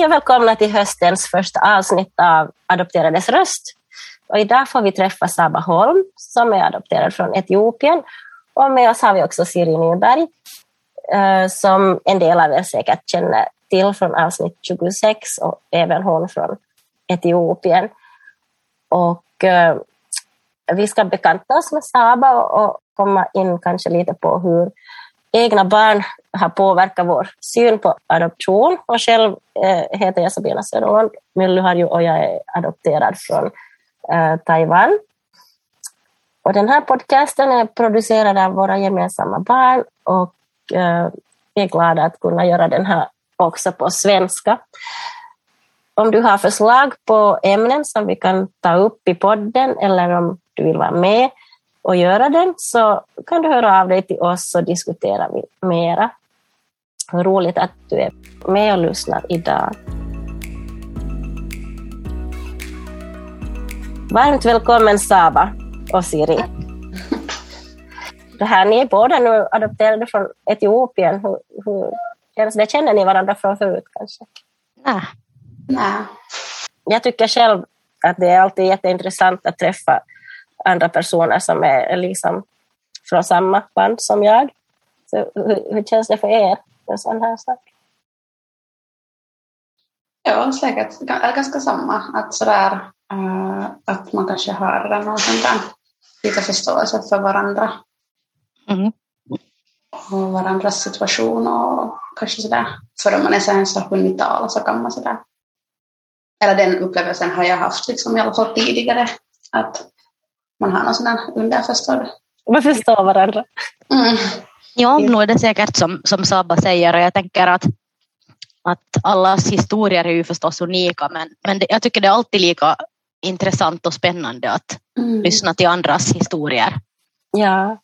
Hej och välkomna till höstens första avsnitt av Adopterades röst. Och idag får vi träffa Saba Holm som är adopterad från Etiopien. Och med oss har vi också Siri Nyberg eh, som en del av er säkert känner till från avsnitt 26 och även hon från Etiopien. Och eh, vi ska bekanta oss med Saba och komma in kanske lite på hur egna barn har påverkat vår syn på adoption. Och själv eh, heter jag Sabina Söderlund Myllyharju och jag är adopterad från eh, Taiwan. Och den här podcasten är producerad av våra gemensamma barn och eh, vi är glada att kunna göra den här också på svenska. Om du har förslag på ämnen som vi kan ta upp i podden eller om du vill vara med och göra den så kan du höra av dig till oss så diskuterar vi mera. Roligt att du är med och lyssnar idag. Varmt välkommen Saba och Siri. Det här, ni är båda nu adopterade från Etiopien. Hur, hur känns det? Känner ni varandra från förut kanske? Nej. Nej. Jag tycker själv att det är alltid jätteintressant att träffa andra personer som är liksom från samma band som jag. Så hur, hur känns det för er? En sån här sak? Ja, säkert ganska samma. Att, sådär, uh, att man kanske har någon sån där, lite förståelse för varandra. Mm. Och varandras situation och kanske sådär. För om man är så här så hunnit tala så kan man sådär. Eller den upplevelsen har jag haft liksom, i alla fall tidigare. Att man har någon sån där underförstådd. Man förstår varandra. Mm. Ja, nu är det säkert som, som Sabba säger och jag tänker att, att allas historier är ju förstås unika men, men det, jag tycker det är alltid lika intressant och spännande att Mm. lyssna till andras historier. Ja.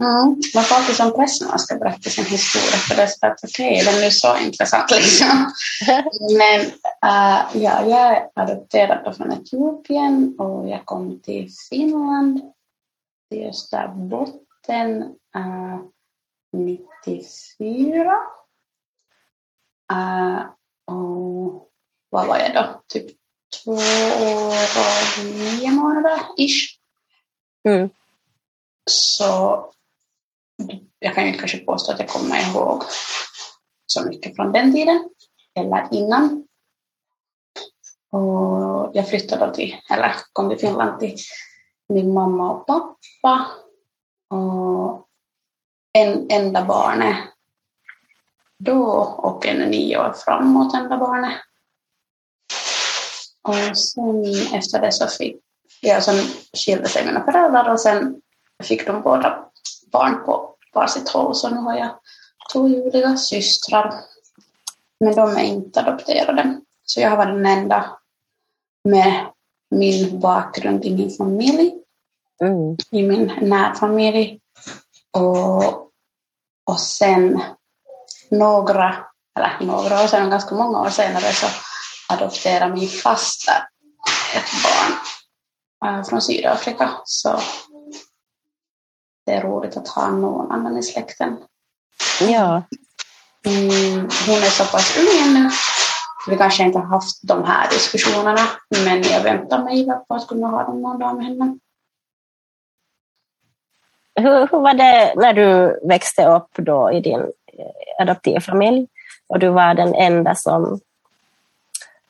Man får alltid som press när man ska berätta sin historia för det är att okej, den är så intressant liksom. Men äh, ja, jag är adopterad från Etiopien och jag kom till Finland, till Österbotten äh, 94. Äh, och vad var jag då? Typ två år och nio månader ish. Mm. Så jag kan ju kanske påstå att jag kommer ihåg så mycket från den tiden eller innan. Och jag flyttade då till, eller kom till Finland till min mamma och pappa och en enda barnet då och en nio år framåt enda barnet. Och sen efter det så fick jag, sen skilde sig mina föräldrar och sen fick de båda barn på varsitt håll så nu har jag två ljuvliga systrar. Men de är inte adopterade. Så jag har varit den enda med min bakgrund i min familj, Mm. i min närfamilj. Och, och sen några, eller några år sedan, ganska många år senare så adopterade min faster ett barn äh, från Sydafrika. Så det är roligt att ha någon annan i släkten. Ja. Mm, hon är så pass ung ännu. Vi kanske inte har haft de här diskussionerna, men jag väntar mig på att kunna ha dem någon dag med henne. Hur, hur var det när du växte upp då i din eh, adoptivfamilj och du var den enda som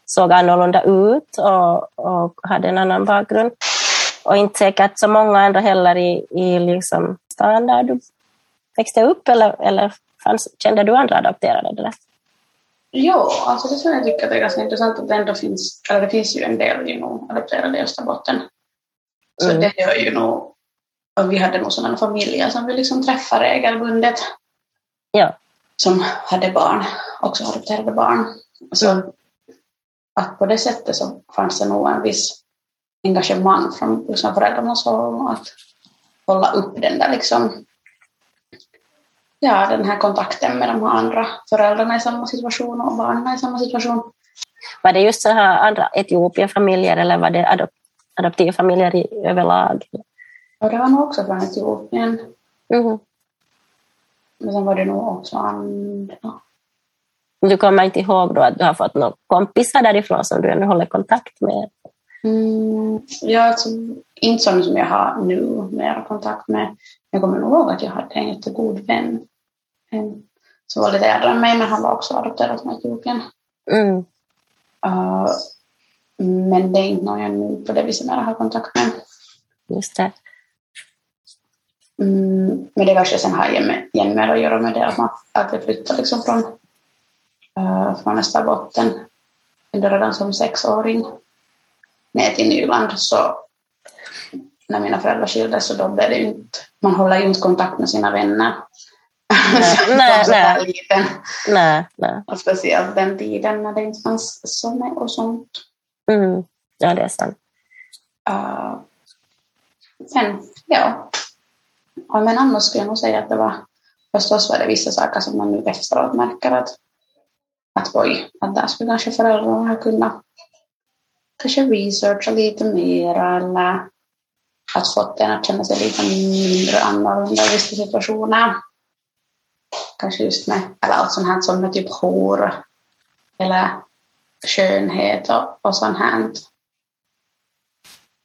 såg annorlunda ut och, och hade en annan bakgrund? Och inte säkert så många andra heller i, i liksom stan där du växte upp eller, eller fanns, kände du andra adopterade? Eller? Jo, alltså det som jag tycker att det är ganska intressant att det ändå finns, eller det finns ju en del ju nog adopterade i Österbotten. Så Mm. det gör ju nog, och vi hade nog sådana familjer som vi liksom träffar regelbundet. Ja. Som hade barn, också adopterade barn. Så Mm. att på det sättet så fanns det nog en viss engagemang från liksom föräldrarnas håll att hålla upp den där liksom ja, den här kontakten med de här andra föräldrarna i samma situation och barnen i samma situation. Var det just så här andra Etiopienfamiljer eller var det adop adoptivfamiljer i, överlag? Och det var nog också från Etiopien. Mhm. Men sen var det nog också andra. Du kommer inte ihåg då att du har fått några kompisar därifrån som du ännu håller kontakt med? Mm, ja, alltså, inte sådana som jag har nu mer kontakt med. Jag kommer ihåg att jag hade en jättegod vän en, som var lite äldre än mig, men han var också adopterad från Etiopien. Mm. Uh, men det är inte någon jag nu på det viset mer har kontakt med. Just det. Mm, men det kanske sen har igen med att göra med det att, man, att jag flyttade liksom från, uh, från Österbotten redan som sexåring ner till Nyland. Så när mina föräldrar skildes så då blev det inte, man håller ju inte kontakt med sina vänner. Nej, nej, nej. Liten. nej, nej. Och speciellt den tiden när det inte fanns sommer och sånt. Mm. Ja, det är sant. Uh, sen, ja. ja. Men annars skulle jag nog säga att det var förstås var det vissa saker som man nu efteråt märker att, att oj, att där skulle kanske föräldrarna ha kunnat kanske researcha lite mera eller att fått en att känna sig lite mindre annorlunda i vissa situationer. Kanske just med, eller allt sånt här som med typ hår eller skönhet och, och sånt här.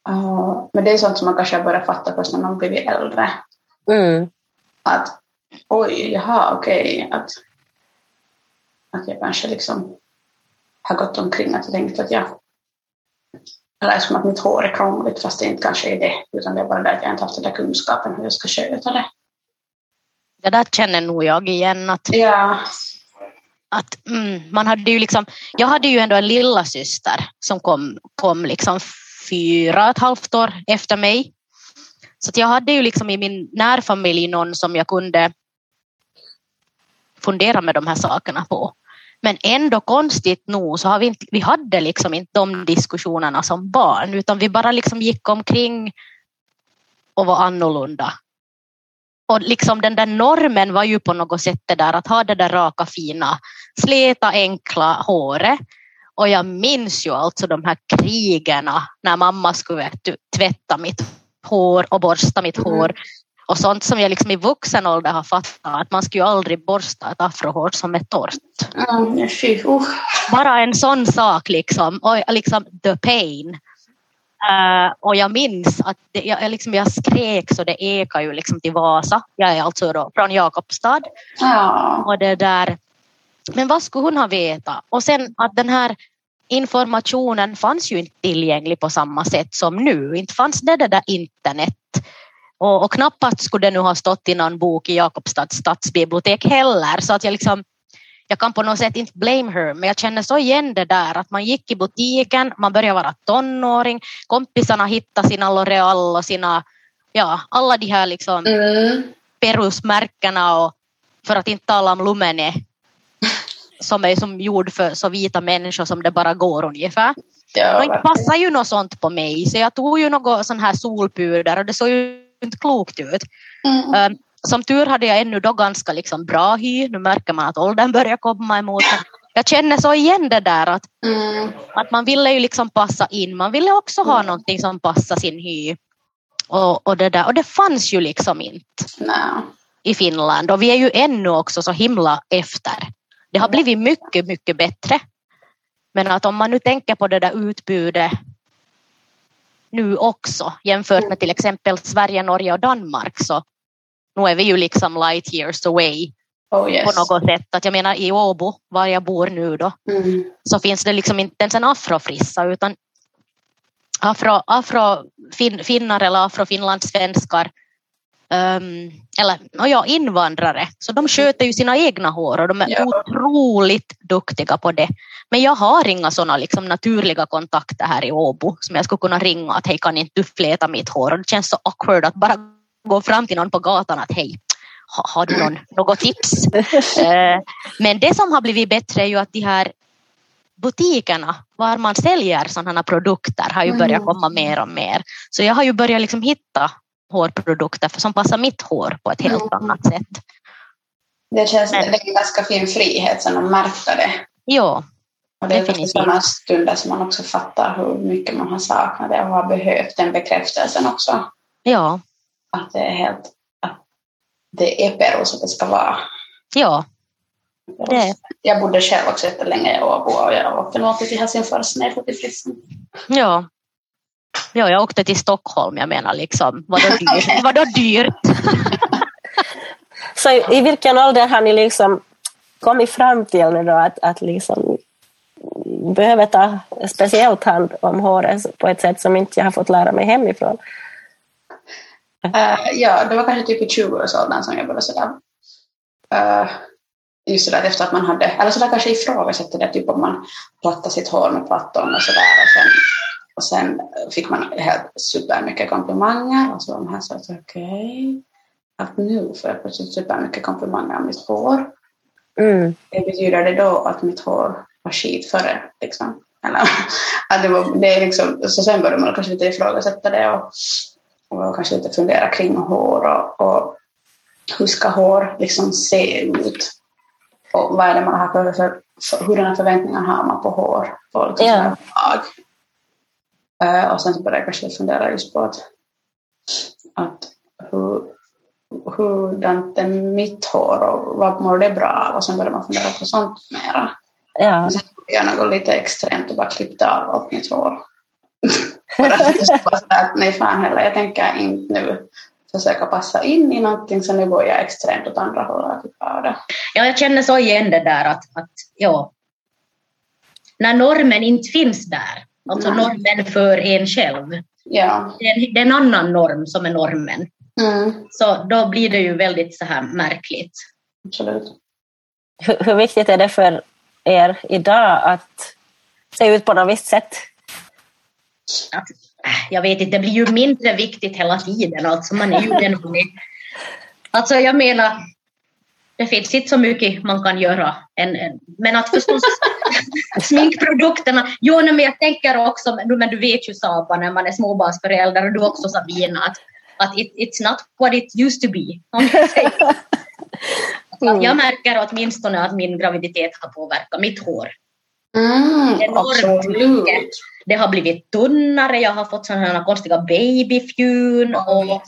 Uh, men det är sånt som man kanske börjar fatta först när man blivit äldre. Mm. Att oj, jaha, okej, okay, att, att jag kanske liksom har gått omkring att jag tänkt att jag eller som att mitt hår är krångligt fast det inte kanske är det utan det är bara det att jag inte haft den där kunskapen hur jag ska sköta det. Det där känner nog jag igen att, ja. att mm, man hade ju liksom, jag hade ju ändå en lilla syster som kom, kom liksom fyra och ett halvt år efter mig. Så jag hade ju liksom i min närfamilj någon som jag kunde fundera med de här sakerna på. Men ändå konstigt nog så har vi inte, vi hade liksom inte de diskussionerna som barn utan vi bara liksom gick omkring och var annorlunda. Och liksom den där normen var ju på något sätt det där att ha det där raka fina, släta enkla håret. Och jag minns ju alltså de här krigerna när mamma skulle tvätta mitt hår och borsta mitt mm. hår och sånt som jag liksom i vuxen ålder har fattat att man skulle ju aldrig borsta ett afrohår som är torrt. Mm, uh. Bara en sån sak liksom, och liksom the pain. Uh, och jag minns att det, jag, liksom, jag skrek så det ekade ju liksom till Vasa. Jag är alltså då från Jakobstad. Ja. Och det där. Men vad skulle hon ha vetat? Och sen att den här informationen fanns ju inte tillgänglig på samma sätt som nu. Inte fanns det, det där internet och, och knappast skulle det nu ha stått i någon bok i Jakobstads stadsbibliotek heller. Så att jag, liksom, jag kan på något sätt inte blame her, men jag känner så igen det där att man gick i butiken, man började vara tonåring, kompisarna hittade sina L'Oreal och sina, ja, alla de här liksom mm. perusmärkena och för att inte tala om Lumene som är som gjord för så vita människor som det bara går ungefär. Ja, och inte passar ju något sånt på mig så jag tog ju något sån här solpuder och det såg ju inte klokt ut. Mm. Um, som tur hade jag ännu då ganska liksom bra hy. Nu märker man att åldern börjar komma emot. Jag känner så igen det där att, mm. att man ville ju liksom passa in. Man ville också ha mm. någonting som passar sin hy. Och, och, det där. och det fanns ju liksom inte no. i Finland. Och vi är ju ännu också så himla efter. Det har blivit mycket, mycket bättre. Men att om man nu tänker på det där utbudet nu också jämfört med till exempel Sverige, Norge och Danmark så nu är vi ju liksom light years away oh, yes. på något sätt. Att jag menar i Åbo, var jag bor nu då, mm. så finns det liksom inte ens en afrofrissa utan afro, afro fin, eller afrofinlandssvenskar um, eller no ja, invandrare, så de sköter ju sina egna hår och de är ja. otroligt duktiga på det. Men jag har inga sådana liksom naturliga kontakter här i Åbo som jag skulle kunna ringa att hej kan inte du fläta mitt hår? Och det känns så awkward att bara gå fram till någon på gatan att hej, har du någon, något tips? uh, men det som har blivit bättre är ju att de här butikerna var man säljer sådana produkter har ju börjat mm. komma mer och mer. Så jag har ju börjat liksom hitta hårprodukter som passar mitt hår på ett helt mm. annat sätt. Det känns Men, det är ganska fin frihet sen att märka det. Ja, och det är sådana stunder som man också fattar hur mycket man har saknat det och har behövt den bekräftelsen också. Ja. Att det är helt, att det är Peru som det ska vara. Ja, Det. Jag bodde själv också jättelänge i Åbo och jag åkte nog till Helsingfors när jag får till Frissen. Ja. Ja, jag åkte till Stockholm, jag menar liksom, vadå dyrt? vadå dyrt? Så i, vilken ålder har ni liksom kommit fram till nu då att, att liksom behöver ta speciellt hand om håret på ett sätt som inte jag har fått lära mig hemifrån? Uh, ja, det var kanske typ i 20-årsåldern som jag började sådär. Uh, just sådär efter att man hade, eller sådär kanske ifrågasätter det, typ om man plattade sitt hår med plattan och sådär. Och sen, och sen fick man helt supermycket komplimanger och så man här så att okej, okay, att nu får jag plötsligt supermycket komplimanger om mitt hår. Mm. Det betyder det då att mitt hår var skit före? Liksom? Eller, att det, var, det är liksom, så sen började man kanske lite ifrågasätta det och, och kanske lite fundera kring hår och, och hur ska hår liksom se ut? Och vad är det man har för, för, för hurdana förväntningar har man på hår? På liksom yeah. Uh, och sen började jag kanske fundera just på att, att hur, hurdant är mitt hår och vad mår det bra av? Och sen började man fundera på sånt mera. Ja. Sen gjorde jag något lite extremt och bara klippte av allt mitt hår. För att att, nej fan heller, jag tänker inte nu försöka passa in i någonting så nu går jag extremt åt andra hållet. Ja, jag känner så igen det där att, att ja, när normen inte finns där, alltså Nej. normen för en själv, Ja. det är, en, det är en annan norm som är normen, Mm, så då blir det ju väldigt så här märkligt. absolut. Hur, hur viktigt är det för er idag att se ut på något visst sätt? Att, äh, jag vet inte, det blir ju mindre viktigt hela tiden, alltså man är ju den är. Alltså jag menar, det finns inte så mycket man kan göra. Än, men att förstås sminkprodukterna, jo men jag tänker också, men du- vet ju Saba när man är småbarnsförälder och du också Sabina, att, att it, it's not what it used to be. Mm. Jag märker åtminstone att min graviditet har påverkat mitt hår. Mm, Enormt absolut. mycket. Det har blivit tunnare, jag har fått sådana här konstiga babyfjun och,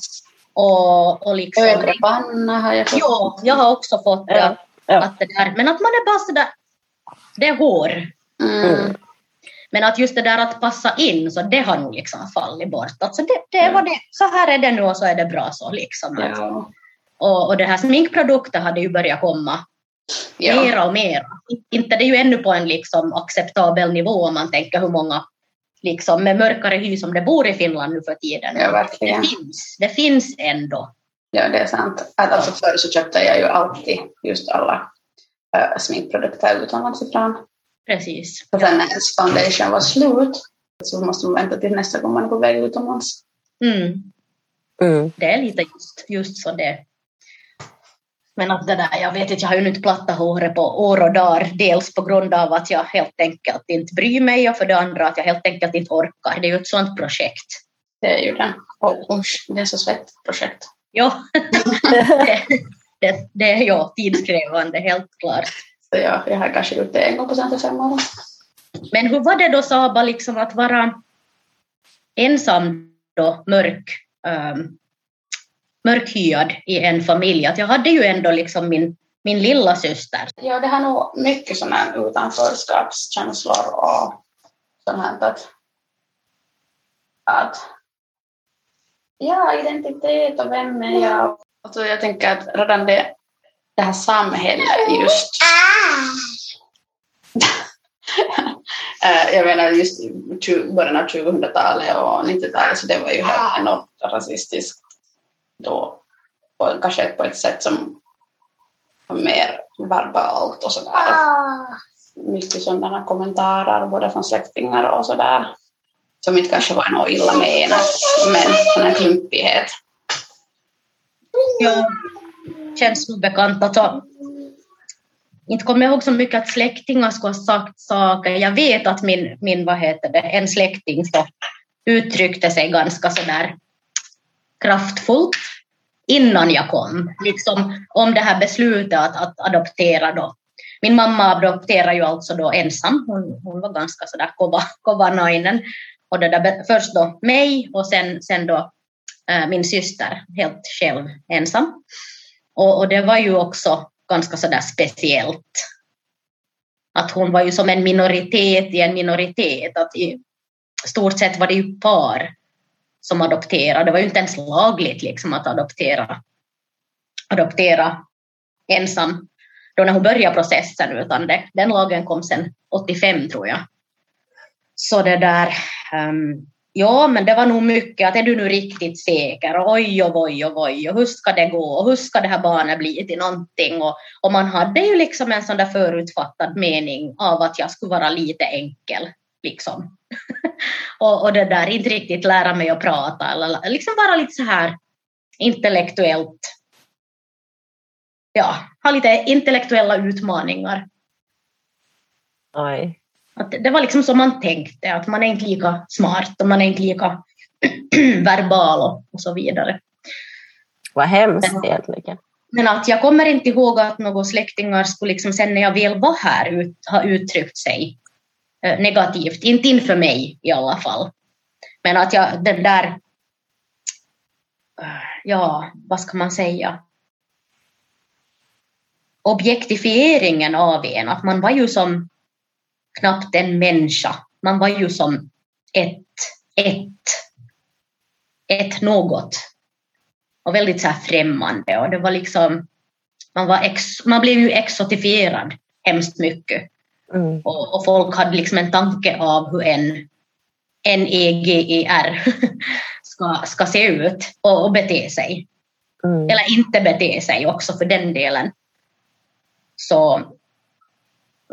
och, och liksom... Högre panna har jag fått. Ja, jag har också fått det. Ja. Ja. Att det där, men att man är bara sådär, det är hår. Mm. Men att just det där att passa in, så det har nog liksom fallit bort. Alltså det, det var det, så här är det nu och så är det bra så. Liksom. Ja. och, och det här sminkprodukter hade ju börjat komma Ja. mera och mera. Inte det är ju ännu på en liksom acceptabel nivå om man tänker hur många liksom, med mörkare hy som det bor i Finland nu för tiden. Ja, det, verkligen. finns, det finns ändå. Ja, det är sant. Att alltså förr så köpte jag ju alltid just alla äh, sminkprodukter utomlands ifrån. Precis. Och sen när ens foundation var slut så måste man vänta till nästa gång man på väg utomlands. Mm. Mm. Det är lite just, just så det. Men att det där, jag vet inte, jag har ju inte plattat håret på år och dagar. Dels på grund av att jag helt enkelt inte bryr mig och för det andra att jag helt enkelt inte orkar. Det är ju ett sånt projekt. Det är ju det. Och det är så svettigt projekt. Ja, det, det, det är ja, tidskrävande, helt klart. Så jag, jag har kanske gjort det en gång på 55 år. Men hur var det då Saba, liksom att vara ensam då, mörk, um, mörkhyad i en familj? Att jag hade ju ändå liksom min, min lilla syster. Ja, det har nog mycket sådana här utanförskapskänslor och sånt här att, att ja, identitet och vem är jag? Alltså, jag tänker att redan det, det här samhället just eh, jag menar just början av 2000-talet och 90-talet så det var ju helt enormt rasistiskt då. På, kanske på ett sätt som var mer verbalt och sådär. Mycket sådana kommentarer både från släktingar och sådär. Som inte kanske var något illa menat men sån här klumpighet. Ja, känns nog bekant. Alltså, inte kommer jag ihåg så mycket att släktingar skulle ha sagt saker. Jag vet att min, min vad heter det, en släkting så uttryckte sig ganska sådär kraftfullt innan jag kom. Liksom om det här beslutet att, att adoptera då. Min mamma adopterade ju alltså då ensam. Hon, hon var ganska sådär kova, kova nainen. Och det där, först då mig och sen, sen då äh, min syster helt själv ensam. Och, och det var ju också ganska sådär speciellt. Att hon var ju som en minoritet i en minoritet. Att i stort sett var det ju par som adopterade. Det var ju inte ens lagligt liksom att adoptera, adoptera ensam då när hon började processen, utan det, den lagen kom sen 85 tror jag. Så det där, um, ja men det var nog mycket att är du nu riktigt säker, oj och oj och oj, och hur ska det gå, och hur ska det här barnet bli till någonting? Och, och man hade ju liksom en sån där förutfattad mening av att jag skulle vara lite enkel, liksom. och, och det där, inte riktigt lära mig att prata, eller liksom vara lite så här intellektuellt ja, ha lite intellektuella utmaningar. Oj. Att det var liksom som man tänkte, att man är inte lika smart och man är inte lika verbal och, och så vidare. Vad hemskt men, egentligen. Men att jag kommer inte ihåg att några släktingar skulle liksom sen när jag väl var här ut, ha uttryckt sig Eh, negativt, inte inför mig i alla fall. Men att jag, den där, eh, ja, vad ska man säga, objektifieringen av en, att man var ju som knappt en människa. Man var ju som ett, ett, ett något. Och väldigt så här främmande. Och det var liksom, man, var ex, man blev ju exotifierad hemskt mycket. Mm. Och, och, folk hade liksom en tanke av hur en, en EGER ska, ska se ut och, och bete sig. Mm. Eller inte bete sig också för den delen. Så,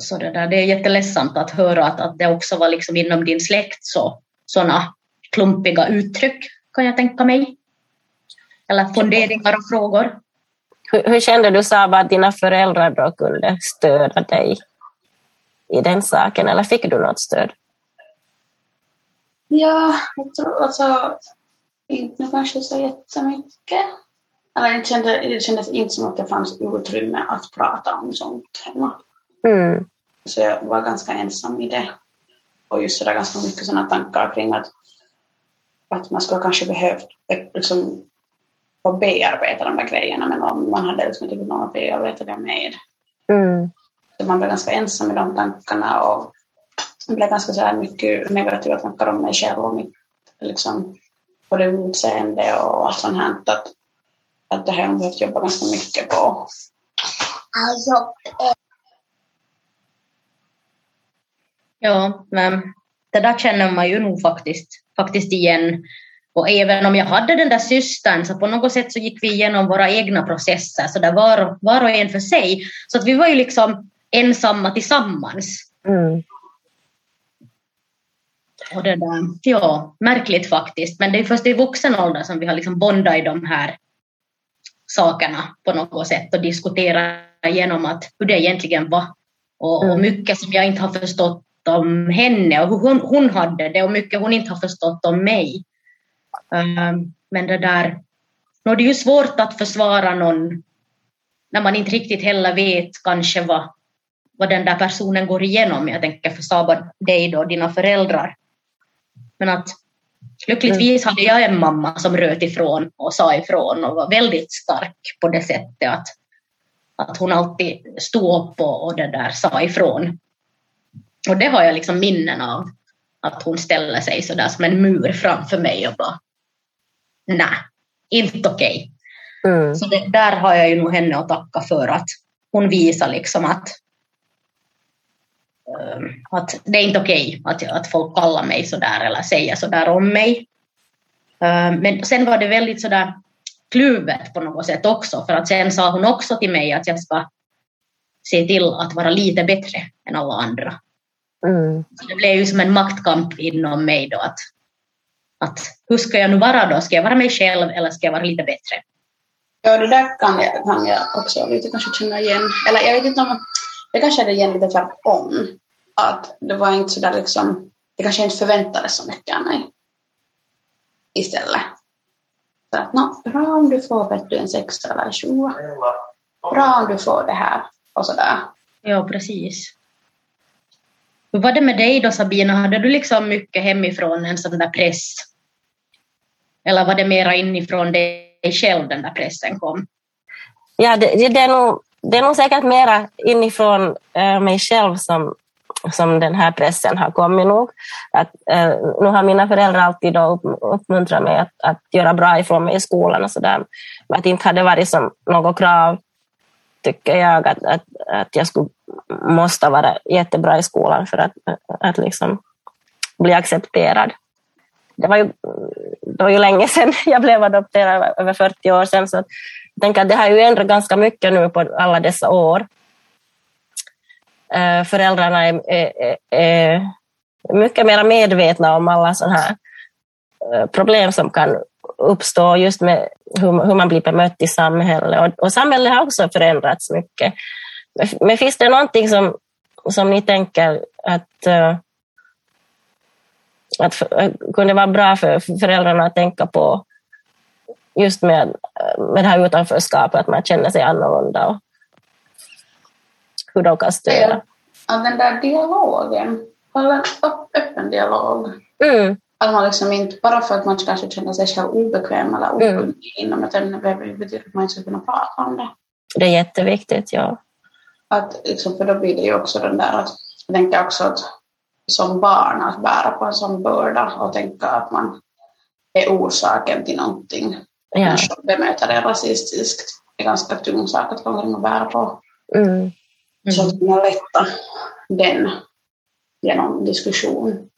så det, där, det är jätteledsamt att höra att, att det också var liksom inom din släkt så sådana klumpiga uttryck kan jag tänka mig. Eller funderingar och frågor. Hur, hur kände du Saba att dina föräldrar då kunde stödja dig i den saken eller fick du något stöd? Ja, jag tror alltså inte kanske så jättemycket. Eller det, kändes, det kändes inte som att det fanns utrymme att prata om sånt hemma. Mm. Så jag var ganska ensam i det. Och just sådär ganska mycket sådana tankar kring att, att man skulle kanske behövt liksom, få bearbeta de där grejerna men man hade liksom inte någon att bearbeta det med. Mm. Så man blev ganska ensam i de tankarna och blev ganska så mycket negativa tankar om mig själv och mitt liksom, både utseende och allt sånt här. Att att det här har jag behövt jobba ganska mycket på. Ja, men det där känner man ju nog faktiskt, faktiskt igen. Och även om jag hade den där systern så på något sätt så gick vi igenom våra egna processer så där var, var och en för sig. Så att vi var ju liksom ensamma tillsammans. Mm. Och det där, ja, märkligt faktiskt. Men det är först i vuxen ålder som vi har liksom bondat i de här sakerna på något sätt och diskutera igenom att hur det egentligen var. Och, och mm. mycket som jag inte har förstått om henne och hur hon, hon hade det och mycket hon inte har förstått om mig. Um, men det där, är det ju svårt att försvara någon när man inte riktigt heller vet kanske vad, vad den där personen går igenom. Jag tänker för Saba, dig då, dina föräldrar. Men att Lyckligtvis hade jag en mamma som röt ifrån och sa ifrån och var väldigt stark på det sättet att, att hon alltid stod upp och, och det där sa ifrån. Och det har jag liksom minnen av, att hon ställer sig så där som en mur framför mig och bara nej, inte okej. Okay. Mm. Så det, där har jag ju nog henne att tacka för att hon visar liksom att att det är inte okej okay att, att folk kallar mig så där eller säger så där om mig. Men sen var det väldigt så där kluvet på något sätt också för att sen sa hon också till mig att jag ska se till att vara lite bättre än alla andra. Mm. Så det blev ju som en maktkamp inom mig då att, att hur ska jag nu vara då? Ska jag vara mig själv eller ska jag vara lite bättre? Ja, det där kan jag, kan jag också lite kanske känna igen. Eller jag vet inte om jag kanske hade igen lite tvärtom att det var inte sådär liksom, det kanske inte förväntades så mycket av mig istället. Så att, no, bra om du får vet du, en sexa eller en sjua. Bra om du får det här och sådär. Ja, precis. Hur var det med dig då Sabina? Hade du liksom mycket hemifrån en sån där press? Eller var det mera inifrån dig själv den där pressen kom? Ja, det, det är nog det är nog säkert mera inifrån äh, mig själv som, som den här pressen har kommit nog. Att, eh, nu har mina föräldrar alltid då uppmuntrat mig att, att göra bra ifrån mig i skolan och sådär. Att det inte hade varit som något krav, tycker jag, att, att, att jag skulle måste vara jättebra i skolan för att, att liksom bli accepterad. Det var, ju, det var ju länge sedan jag blev adopterad, över 40 år sedan, så jag tänker att det har ju ändrat ganska mycket nu på alla dessa år. Eh, föräldrarna är, är, är mycket mer medvetna om alla sådana här eh, problem som kan uppstå just med hur, hur man blir bemött i samhället. Och, och samhället har också förändrats mycket. Men finns det någonting som, som ni tänker att, uh, att kunde vara bra för föräldrarna att tänka på just med, med det här utanförskapet, att man känner sig annorlunda och hur de kan stödja? Ja, den där dialogen, en öppen dialog. Mm. Att man liksom inte, bara för att man kanske känner sig själv obekväm eller okunnig mm. inom ett ämne betyder att man inte ska kunna prata om det. Det är jätteviktigt, ja. Att, liksom, för då blir det ju också den där att, jag tänker också att som barn att bära på en sån börda och tänka att man är orsaken till någonting. Ja. Bemöter det rasistiskt. Det är ganska tung sak att gå och bära på. Mm. Mm. Så att man lätta den genom diskussion.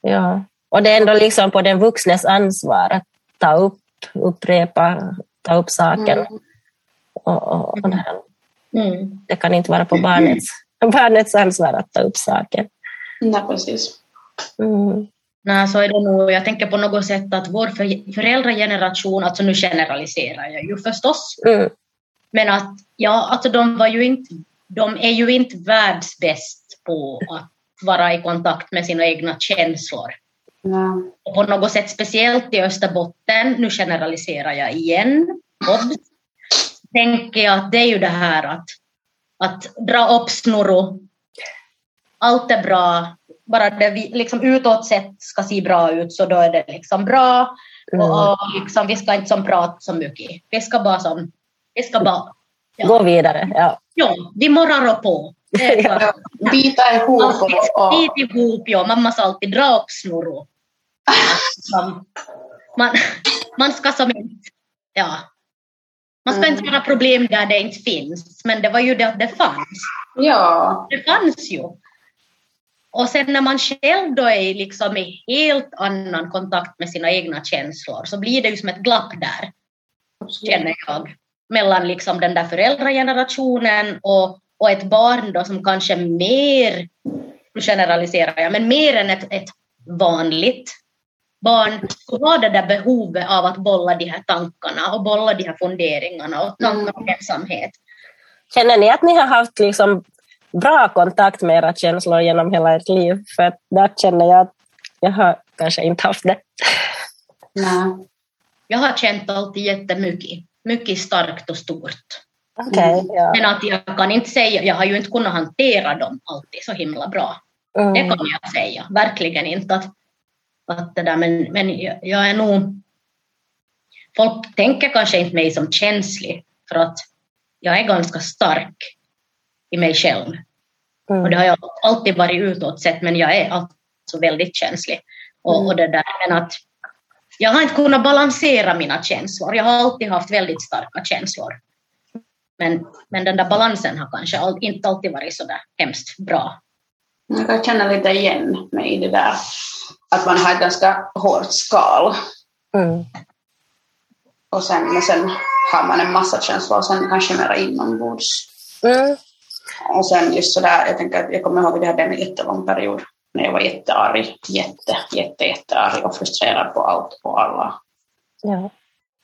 Ja, och det är ändå liksom på den vuxnes ansvar att ta upp, upprepa, ta upp saken. Mm. Och, och, och. Mm. Det kan inte vara på barnets, barnets ansvar att ta upp saken. Nej, precis. Mm. Nej, så är det nog. Jag tänker på något sätt att vår föräldrageneration, alltså nu generaliserar jag ju förstås, mm. men att ja, alltså de, var ju inte, de är ju inte världsbäst på att vara i kontakt med sina egna känslor. Mm. Och på något sätt, speciellt i Österbotten, nu generaliserar jag igen, tänker jag att det är ju det här att, att dra upp snurro. Allt är bra, bara det vi, liksom utåt sett ska se bra ut så då är det liksom bra. Mm. Och, och liksom, vi ska inte som prata så mycket. Vi ska bara som, vi ska bara ja. gå vidare. Ja. ja, vi morrar på. ja, bita ihop. Och, Bit ihop, ja. Mamma sa alltid dra upp snurro. man, man ska som inte, ja, man ska inte göra problem där det inte finns, men det var ju det att det fanns. Ja. Det fanns ju. Och sen när man själv då är liksom i helt annan kontakt med sina egna känslor så blir det ju som ett glapp där, känner jag, mellan liksom den där föräldragenerationen och, och ett barn då som kanske mer, nu generaliserar jag, men mer än ett, ett vanligt barn har det där behovet av att bolla de här tankarna och bolla de här funderingarna och tankar om ensamhet. Känner ni att ni har haft liksom bra kontakt med era känslor genom hela ert liv? För där känner jag att jag har kanske inte haft det. Nej. Jag har känt alltid jättemycket, mycket starkt och stort. Okay, mm. ja. Men att jag kan inte säga, jag har ju inte kunnat hantera dem alltid så himla bra. Mm. Det kan jag säga, verkligen inte. Att att det där, men, men jag är nog... Folk tänker kanske inte mig som känslig för att jag är ganska stark i mig själv. Mm. Och det har jag alltid varit utåt sett, men jag är alltså väldigt känslig. Och, mm. och det där, men att jag har inte kunnat balansera mina känslor. Jag har alltid haft väldigt starka känslor. Men, men den där balansen har kanske all, inte alltid varit så där hemskt bra. Jag kan känna lite igen mig i det där att man har ett ganska hårt skal. Mm. Och sen, men sen har man en massa känslor och sen kanske mera inombords. Mm. Och sen just sådär, jag tänker att jag kommer ihåg att vi hade en jättelång period när jag var jättearg, jätte, jätte, jättearg och frustrerad på allt och alla. Ja.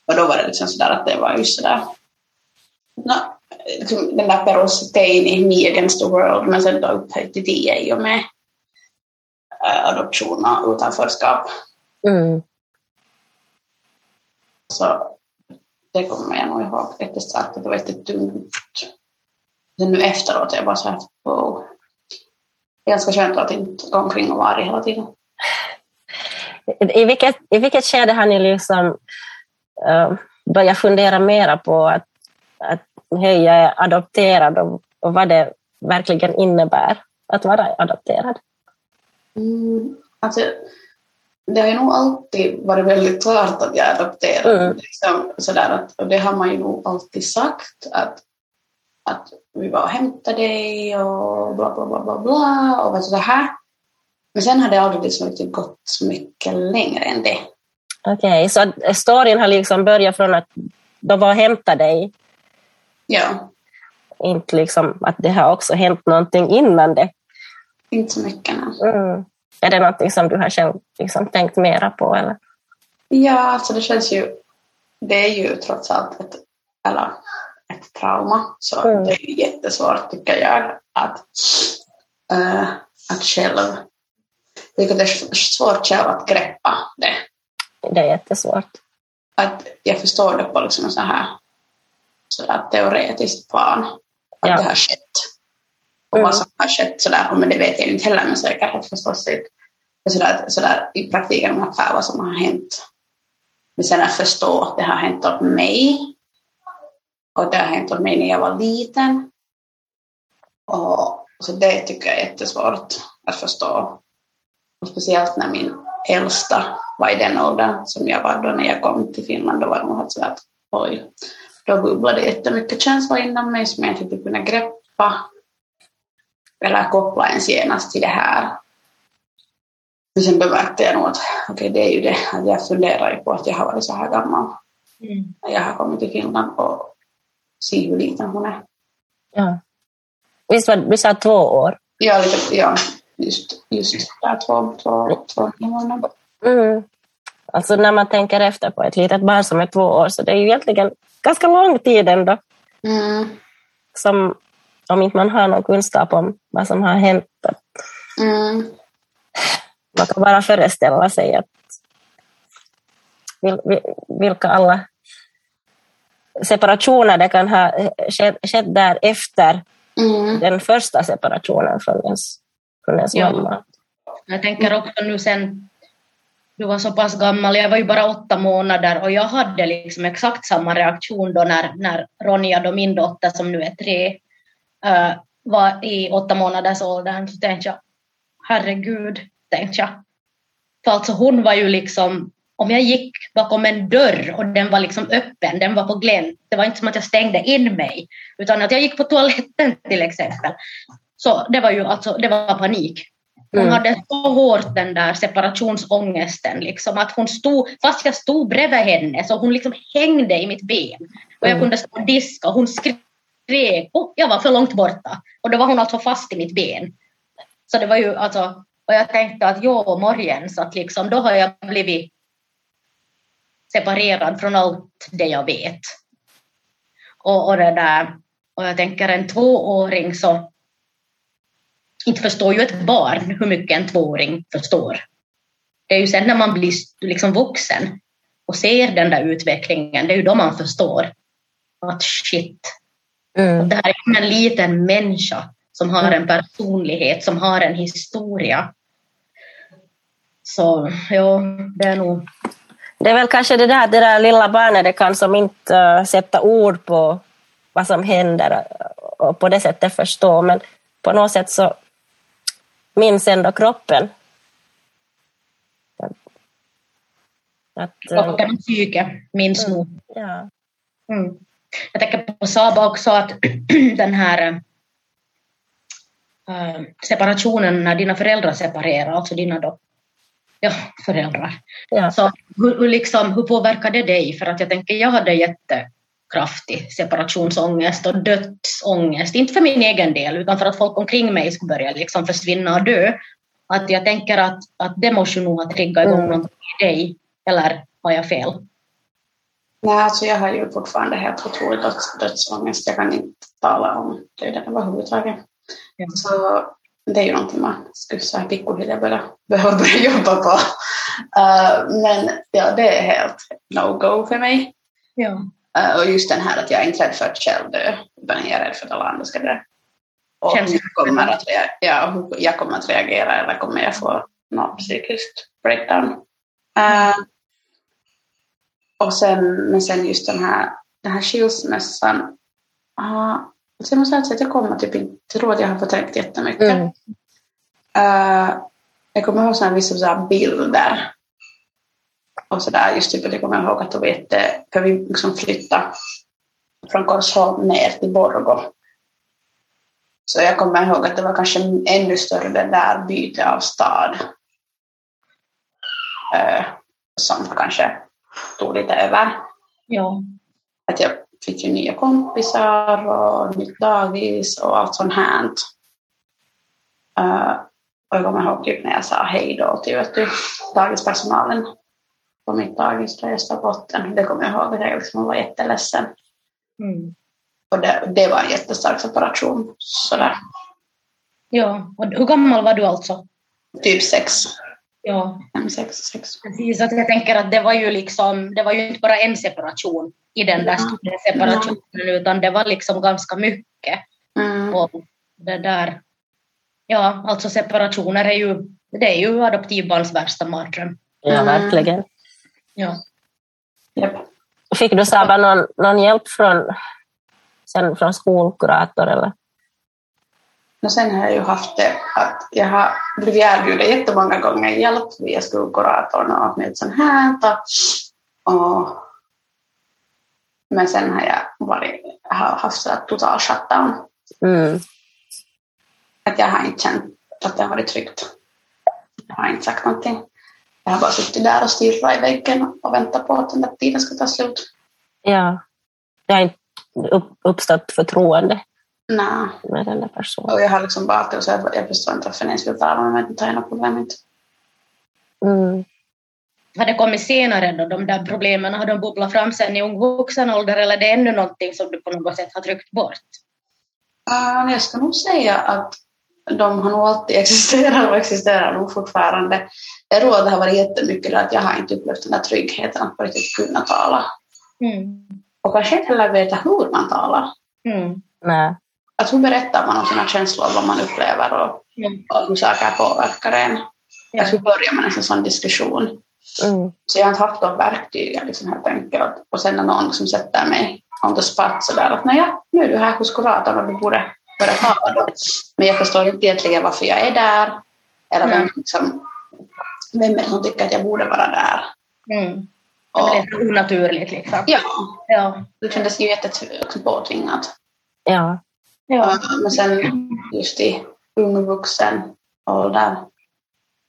Och då var det liksom sådär att det var just sådär, no, liksom den där perositeten i Me Against the World, men sen då upphöjt till tio i och med äh, adoption och utanförskap. Mm. Så det kommer jag nog ihåg jättestarkt, att det var jättetungt. Sen nu efteråt är jag bara så här, wow. Ganska skönt att inte gå omkring och vara arg hela tiden. I vilket, I vilket skede har ni liksom uh, börjat fundera mera på att, att hej, jag är adopterad och, och vad det verkligen innebär att vara adopterad? Mm, alltså, det har ju nog alltid varit väldigt klart att jag är adopterad. Mm. Liksom, sådär att, och det har man ju nog alltid sagt att, att vi var och hämtade dig och bla bla bla bla bla och så här. Men sen har det aldrig liksom riktigt gått så mycket längre än det. Okej, så att storyn har liksom börjat från att de var och hämtade dig, Ja, inte liksom att det har också hänt någonting innan det. inte så mycket. Nej. Mm. Är det någonting som du har själv liksom tänkt mera på? Eller? Ja, alltså det känns ju... Det är ju trots allt ett, eller, ett trauma, så Mm. det är jättesvårt tycker jag att, eh, att själv... Jag tycker det är svårt själv att greppa det. Det är jättesvårt. Att jag förstår det på liksom så här så där teoretiskt plan, att Ja. det har skett. Och Mm. vad som har skett sådär, men det vet jag inte heller med säkerhet förstås. Sådär, sådär, I praktiken ungefär vad som har hänt. Men sen att förstå att det har hänt åt mig. Och det har hänt mig när jag var liten. Och, så det tycker jag är jättesvårt att förstå. Och speciellt när min äldsta var i den åldern som jag var då när jag kom till Finland. Då var det nog sådär att oj, då bubblade jättemycket känslor inom mig som jag inte riktigt kunde greppa. Eller koppla ens genast till det här. Men sen bemärkte jag nog att okej, det är ju det att jag funderar ju på att jag har varit så här gammal Mm. jag har kommit till Finland och liten hon är. Ja. Visst var du sa två år? Ja, lite, ja just, just där två, två, två månader. Mm. Alltså när man tänker efter på ett litet barn som är två år så det är ju egentligen ganska lång tid ändå. Mm. Som, om inte man har någon kunskap om vad som har hänt. Mm. Man kan bara föreställa sig att vil, vil, vilka alla separationer det kan ha skett, där efter Mm. den första separationen från ens, från ens Ja. mamma. Jag tänker också nu sen, du var så pass gammal, jag var ju bara åtta månader och jag hade liksom exakt samma reaktion då när, när Ronja, då min dotter som nu är tre, eh, var i åtta månaders åldern. Så tänkte jag, herregud, tänkte jag. För alltså hon var ju liksom, om jag gick bakom en dörr och den var liksom öppen, den var på glänt, det var inte som att jag stängde in mig, utan att jag gick på toaletten till exempel. Så det var ju alltså, det var panik. Hon Mm. hade så hårt den där separationsångesten, liksom, att hon stod, fast jag stod bredvid henne, så hon liksom hängde i mitt ben. Och jag Mm. kunde stå och diska och hon skrek och jag var för långt borta. Och då var hon alltså fast i mitt ben. Så det var ju alltså, och jag tänkte att jo, morgens, att liksom, då har jag blivit separerad från allt det jag vet. Och, och det där, och jag tänker en tvååring så inte förstår ju ett barn hur mycket en tvååring förstår. Det är ju sen när man blir liksom vuxen och ser den där utvecklingen, det är ju då man förstår att shit, Mm. det här är en liten människa som har en personlighet, som har en historia. Så ja, det är nog... Det är väl kanske det där, det där lilla barnet, det kan som inte äh, sätta ord på vad som händer och på det sättet förstå, men på något sätt så minns ändå kroppen. Att, äh, Kroppen och psyke minns nog. ja. Mm. Jag tänker på Saba också att den här äh, separationen när dina föräldrar separerar, alltså dina då, ja, föräldrar. Ja. Så hur, hur, liksom, hur påverkar det dig? För att jag tänker, jag hade jättekraftig separationsångest och dödsångest. Inte för min egen del, utan för att folk omkring mig skulle börja liksom försvinna och dö. Att jag tänker att, att det måste nog ha triggat igång Mm. någonting i dig. Eller har jag fel? Nej, alltså jag har ju fortfarande helt otrolig döds, dödsångest. Jag kan inte tala om döden överhuvudtaget. Ja. Så det är ju någonting man skulle här pikkuhiljaa börja, behöva börja jobba på. Uh, men ja, det är helt no-go för mig. Ja. Uh, och just den här att jag är inte rädd för att själv dö, utan jag är rädd för att alla andra ska dö. Och Känns hur kommer att ja, hur jag kommer att reagera eller kommer jag få något psykiskt breakdown. Uh, och sen, men sen just den här, den här skilsmässan, Uh, jag måste säga att jag kommer typ inte att jag har förträngt jättemycket. Mm. Uh, jag kommer ihåg såna vissa så här bilder. Och sådär, just typ att jag kommer ihåg att det var jätte, för vi liksom flyttade från Korsholm ner till Borgå. Så jag kommer ihåg att det var kanske ännu större det där byte av stad. Uh, som kanske tog lite över. Ja. Att jag fick ju nya kompisar och nytt dagis och allt sånt här. Uh, och jag kommer ihåg typ när jag sa hej då till vet du, dagispersonalen på mitt dagis där jag stod botten. Det kommer jag ihåg att jag liksom var jätteledsen. Mm. Och det, det var en jättestark separation. Sådär. Ja, och hur gammal var du alltså? Typ sex. Ja, Fem, sex, sex. precis. Att jag tänker att det var ju liksom, det var ju inte bara en separation i den där Ja. stora separationen, utan det var liksom ganska mycket. Mm. Och det där, ja, alltså separationer är ju, det är ju adoptivbarns värsta mardröm. Ja, Mm. verkligen. Ja. Japp. Fick du Saba någon, någon hjälp från, sen från skolkurator? Eller? Och sen har jag ju haft det att jag har blivit erbjuden jättemånga gånger hjälp via skolkuratorn och med sånt här. Och, men sen har jag varit, har haft så total shutdown. Mm. Att jag har inte känt att det har varit tryggt. Jag har inte sagt någonting. Jag har bara suttit där och stirrat i väggen och väntat på att den där tiden ska ta slut. Ja. Det har inte upp, uppstått förtroende Nej. med den där personen. Och jag har liksom bara alltid sagt att jag förstår inte varför ni ens vill tala med mig. Det har jag något problem inte. Mm. Har det kommit senare då, de där problemen, har de bubblat fram sen i ung vuxen ålder eller är det ännu någonting som du på något sätt har tryckt bort? Uh, jag ska nog säga att de har nog alltid existerat och existerar nog fortfarande. Jag tror att det har varit jättemycket det att jag har inte upplevt den där tryggheten att på riktigt kunna tala. Mm. Och kanske inte heller veta hur man talar. Mm. Nej. Att hur berättar man om sina känslor, vad man upplever och, Mm. och hur saker påverkar en. Ja. Att hur börjar man en sån diskussion? Mm. Så jag har inte haft de verktygen liksom helt enkelt. Och sen när någon liksom sätter mig on the spot sådär att naja, nu är du här hos kuratorn och du borde börja då. Men jag förstår inte egentligen varför jag är där. Eller vem, Mm. liksom, vem är det som tycker att jag borde vara där. Mm. Och, Det blev så onaturligt liksom. ja, Ja. det kändes ju jättepåtvingat. Ja. Ja. Men sen just i ung vuxen ålder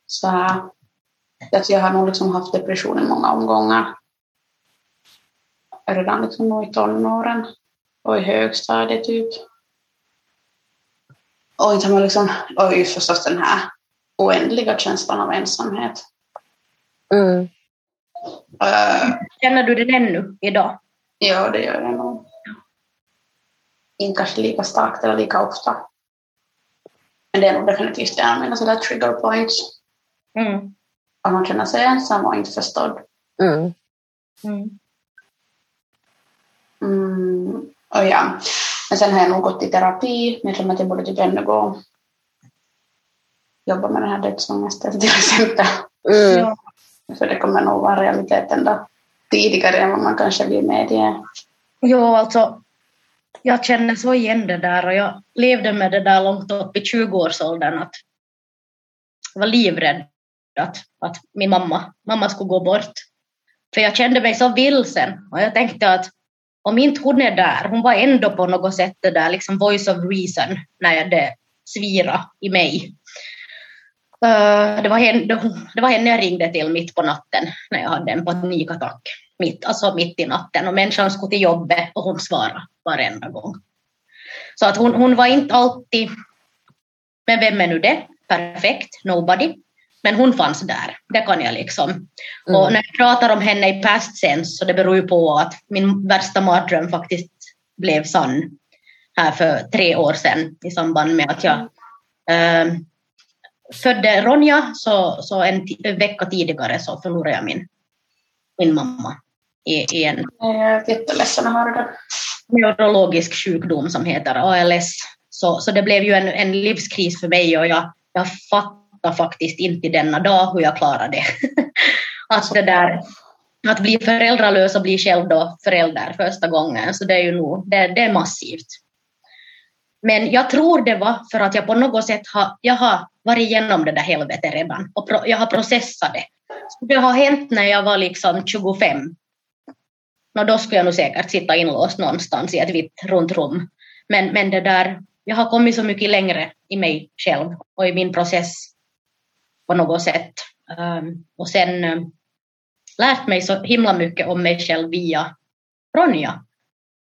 så att jag har nog liksom haft depression i många omgångar. Redan liksom i tonåren och i högstadiet typ. Och inte man liksom, och just förstås den här oändliga känslan av ensamhet. Mm. Uh, Känner du den ännu idag? ja, det gör jag nog. Inte kanske lika starkt eller lika ofta. Men det är nog definitivt en av mina sådär trigger points. Mm. Att man känner sig ensam och inte förstådd. Mm. Mm. Mm, och ja. Men sen har jag nog gått i terapi, men jag känner att jag borde typ ännu gå jobba med den här dödsångesten till exempel. Mm. Ja. För det kommer nog vara realiteten då tidigare än vad man kanske vill medge. Jo, alltså jag känner så igen det där och jag levde med det där långt upp i 20-årsåldern att jag var livrädd att, att min mamma, mamma skulle gå bort. För jag kände mig så vilsen och jag tänkte att om inte hon är där, hon var ändå på något sätt det där liksom voice of reason när det svira i mig. Eh, det, var henne, det var henne jag ringde till mitt på natten när jag hade en panikattack. Mitt, alltså mitt i natten och människan skulle till jobbet och hon svarade varenda gång. Så att hon, hon var inte alltid, men vem är nu det? Perfekt, nobody. Men hon fanns där, det kan jag liksom. Mm. Och när jag pratar om henne i past sense så det beror ju på att min värsta mardröm faktiskt blev sann här för tre år sedan i samband med att jag eh, födde Ronja så, så en, en vecka tidigare så förlorade jag min, min mamma i, i en neurologisk sjukdom som heter ALS. Så, så det blev ju en, en livskris för mig och jag, jag fattar faktiskt inte denna dag hur jag klarade det. att det där, att bli föräldralös och bli själv då förälder första gången, så det är ju nog, det, det är massivt. Men jag tror det var för att jag på något sätt har, jag har varit igenom det där helvetet redan och pro, jag har processat det. Så det har hänt när jag var liksom 25. Och då skulle jag nog säkert sitta inlåst någonstans i ett vitt runt rum. Men, men det där, jag har kommit så mycket längre i mig själv och i min process på något sätt. Um, och sen um, lärt mig så himla mycket om mig själv via Ronja.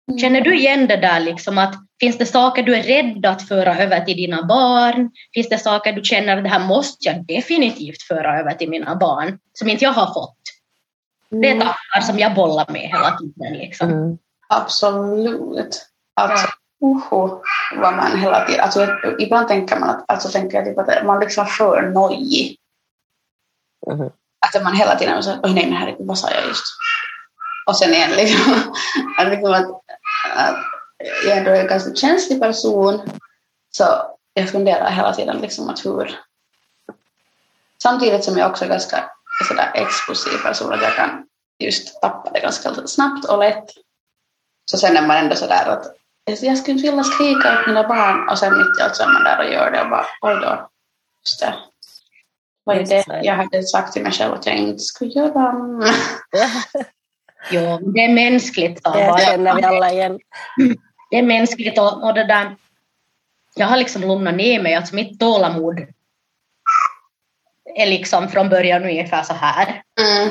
Mm. Känner du igen det där liksom att finns det saker du är rädd att föra över till dina barn? Finns det saker du känner att det här måste jag definitivt föra över till mina barn som inte jag har fått? Mm. Det är tankar som jag bollar med hela tiden. Liksom. Mm. Absolut. Alltså, uhu, vad man hela tiden... Alltså, ibland tänker man att, alltså, tänker jag typ att man liksom för nojig. Mm. Att man hela tiden säger oj nej men herregud vad sa jag just? Och sen igen liksom, att, liksom att, att jag ändå är en ganska känslig person så jag funderar hela tiden liksom att hur samtidigt som jag också är ganska sådär explosiv person att jag kan just tappa det ganska snabbt och lätt så sen är man ändå sådär att jag skulle inte vilja skrika åt mina barn och sen mitt i allt så är man där och gör det och bara oj då, just det. Vad är det jag hade sagt till mig själv att jag inte skulle göra? jo, det är mänskligt. Det känner vi alla igen. Det är mänskligt och, och det där, jag har liksom lugnat ner mig, alltså mitt tålamod är liksom från början ungefär så här. Mm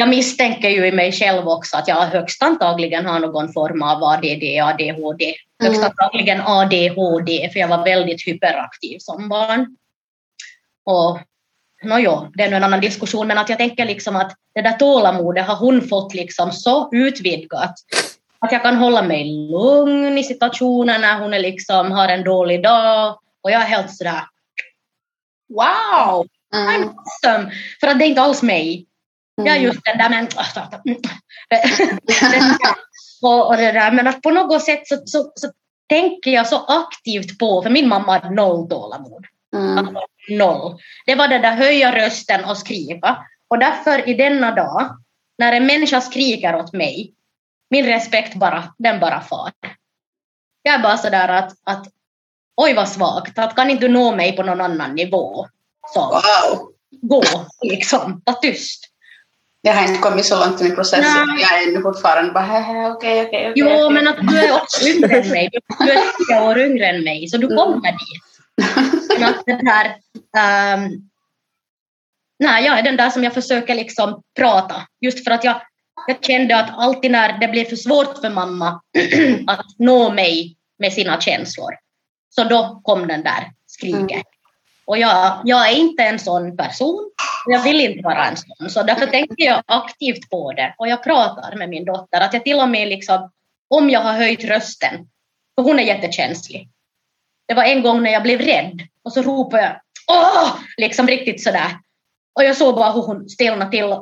jag misstänker ju i mig själv också att jag högst antagligen har någon form av ADD, ADHD. Högst mm. antagligen ADHD, för jag var väldigt hyperaktiv som barn. Och nåjo, det är nu en annan diskussion, men att jag tänker liksom att det där tålamodet har hon fått liksom så utvidgat att jag kan hålla mig lugn i situationer när hon är liksom, har en dålig dag och jag är helt sådär wow, mm. I'm awesome! För att det är inte alls mig. Mm. Ja, just den där men... och, och det där. Men att på något sätt så, så, så tänker jag så aktivt på, för min mamma hade noll tålamod. Mm. Alltså, noll. Det var det där höja rösten och skrika. Och därför i denna dag, när en människa skriker åt mig, min respekt bara, den bara far. Jag är bara sådär att, att oj vad svagt, att kan inte du nå mig på någon annan nivå? Så, wow. gå liksom, var tyst. Jag har inte kommit så långt i min process. Nej. Jag är ännu fortfarande bara okej, okej, okej. Jo, men att du är också yngre än mig. Du är tio år yngre än mig, så du mm. kommer dit. Men att det här, um, nej, jag är den där som jag försöker liksom prata. Just för att jag, jag kände att alltid när det blev för svårt för mamma att nå mig med sina känslor, så då kom den där skriket. Mm. Och jag, jag är inte en sån person. Jag vill inte vara en sån. Så därför tänker jag aktivt på det. Och jag pratar med min dotter. Att jag till och med liksom, om jag har höjt rösten, för hon är jättekänslig. Det var en gång när jag blev rädd och så ropade jag åh! Liksom riktigt sådär. Och jag såg bara hur hon stelnade till.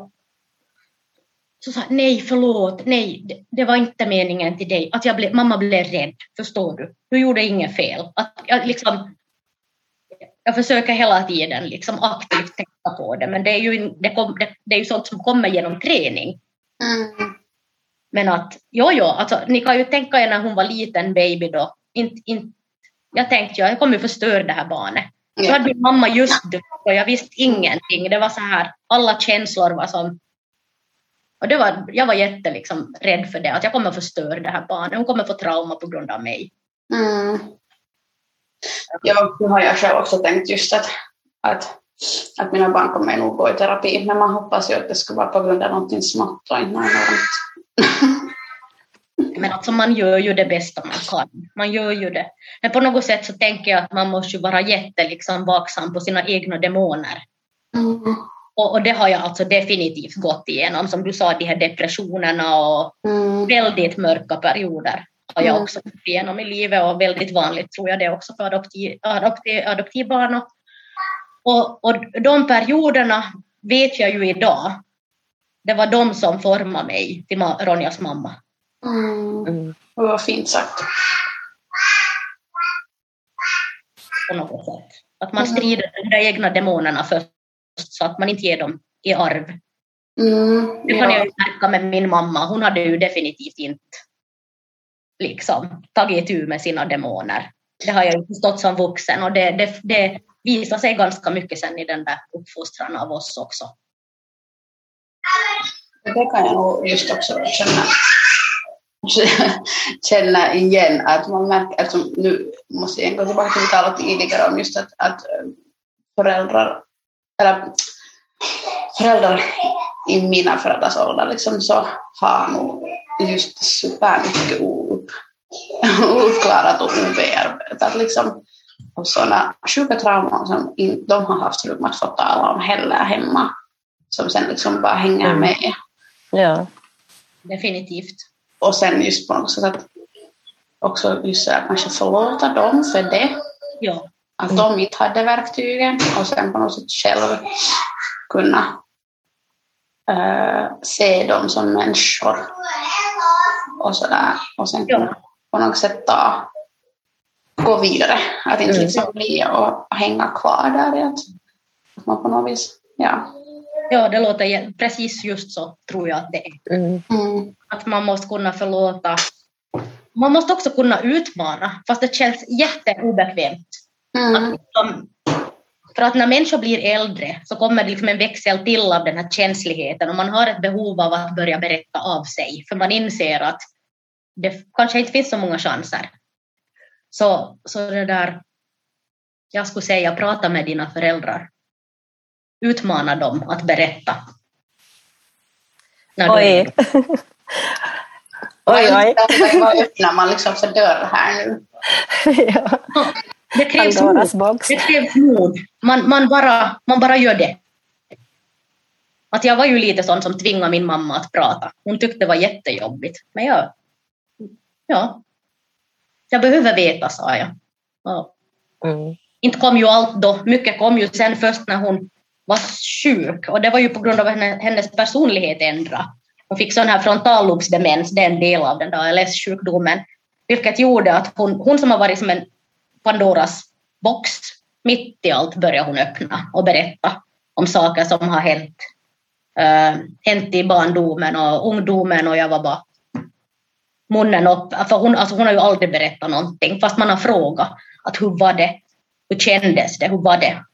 Så sa nej förlåt, nej det, det var inte meningen till dig. Att jag ble, mamma blev rädd, förstår du? Du gjorde inget fel. Att jag liksom, jag försöker hela tiden liksom aktivt tänka på det, men det är ju, det, kom, det, det är ju sånt som kommer genom träning. Mm. Men att, jo, jo, alltså, ni kan ju tänka er när hon var liten baby då. In, in, jag tänkte, jag kommer förstöra det här barnet. Så hade min mamma just dött och jag visste ingenting. Det var så här, alla känslor var som... Och det var, jag var jätte liksom, rädd för det, att jag kommer förstöra det här barnet. Hon kommer få trauma på grund av mig. Mm. Ja, nu har jag själv också tänkt just att, att, att mina barn kommer nog gå i terapi, men man hoppas ju att det ska vara på grund av någonting smått och inte något. Men alltså man gör ju det bästa man kan. Man gör ju det. Men på något sätt så tänker jag att man måste ju vara jätte liksom vaksam på sina egna demoner. Mm. Och, och, det har jag alltså definitivt gått igenom. Som du sa, de här depressionerna och mm. väldigt mörka perioder har jag mm. också gått igenom i livet och väldigt vanligt tror jag det också för adoptiv, adoptiv, adoptivbarn. Och, och de perioderna vet jag ju idag, det var de som formade mig till Ronjas mamma. Mm. Mm. Vad fint sagt. På något sätt. Att man strider de egna demonerna först så att man inte ger dem i arv. Mm, Det kan ja. jag märka med min mamma. Hon hade ju definitivt inte liksom, tagit itu med sina demoner. Det har jag ju förstått som vuxen och det, det, det visar sig ganska mycket sen i den där uppfostran av oss också. Det kan jag nog just också känna, känna igen. Att man märker, alltså, nu måste jag gå tillbaka till det vi talade tidigare om just att, att eh, föräldrar, eller föräldrar i mina föräldrars ålder liksom, så har nog just supermycket oupp, ouppklarat och obearbetat. Liksom, och sådana sjuka trauman som in, de har haft rum att få tala om heller hemma som sen liksom bara hänger Mm. med. Ja. Definitivt. Och sen just på något sätt att också just att kanske förlåta dem för det, Ja. att de inte hade verktygen och sen på något sätt själv kunna eh, se dem som människor och sådär och sen Ja. på något sätt ta, gå vidare. Att inte Mm. liksom bli och hänga kvar där att, att man på något vis, ja. ja, det låter precis just så tror jag att det är. Mm. Mm. Att man måste kunna förlåta. Man måste också kunna utmana, fast det känns jätteobekvämt. Mm. Liksom, för att när människor blir äldre så kommer det liksom en växel till av den här känsligheten och man har ett behov av att börja berätta av sig för man inser att det kanske inte finns så många chanser. Så, så det där, jag skulle säga prata med dina föräldrar. Utmana dem att berätta. När du- Oj. oj, oj. Vad öppnar man liksom för dörr här nu? ja. Det krävs mod. Det krävs mod. Man, man, bara, man bara gör det. Att jag var ju lite sån som tvingade min mamma att prata. Hon tyckte det var jättejobbigt. Men jag... Ja. Jag behöver veta, sa jag. Ja. Mm. Inte kom ju allt då. Mycket kom ju sen först när hon var sjuk. Och det var ju på grund av henne- hennes personlighet ändrade. Hon fick sån här frontallobsdemens, det är en del av den där ALS-sjukdomen. Vilket gjorde att hon, hon som har varit som en Pandoras box, mitt i allt började hon öppna och berätta om saker som har hänt. äh, hänt i barndomen och ungdomen och jag var bara munnen upp. För hon, alltså hon har ju aldrig berättat någonting fast man har frågat att hur var det? Hur kändes det? Hur var det?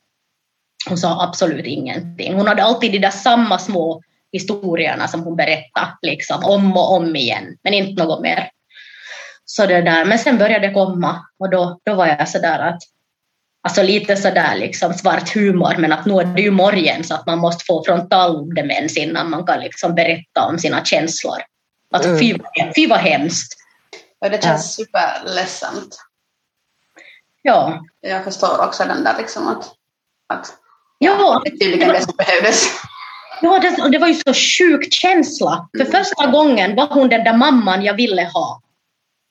Hon sa absolut ingenting. Hon hade alltid de där samma små historierna som hon berättade liksom, om och om igen, men inte något mer. Så det där. Men sen började det komma och då, då var jag sådär att Alltså lite sådär liksom svart humor men att nu är det ju morgon så att man måste få frontaldemens innan man kan liksom berätta om sina känslor. Att Mm. fy, fy vad hemskt. Och det känns superledsamt. Ja, Jag förstår också den där liksom att, att ja det tydligen det som behövdes. Ja, det, det var ju så sjuk känsla. För första gången var hon den där mamman jag ville ha.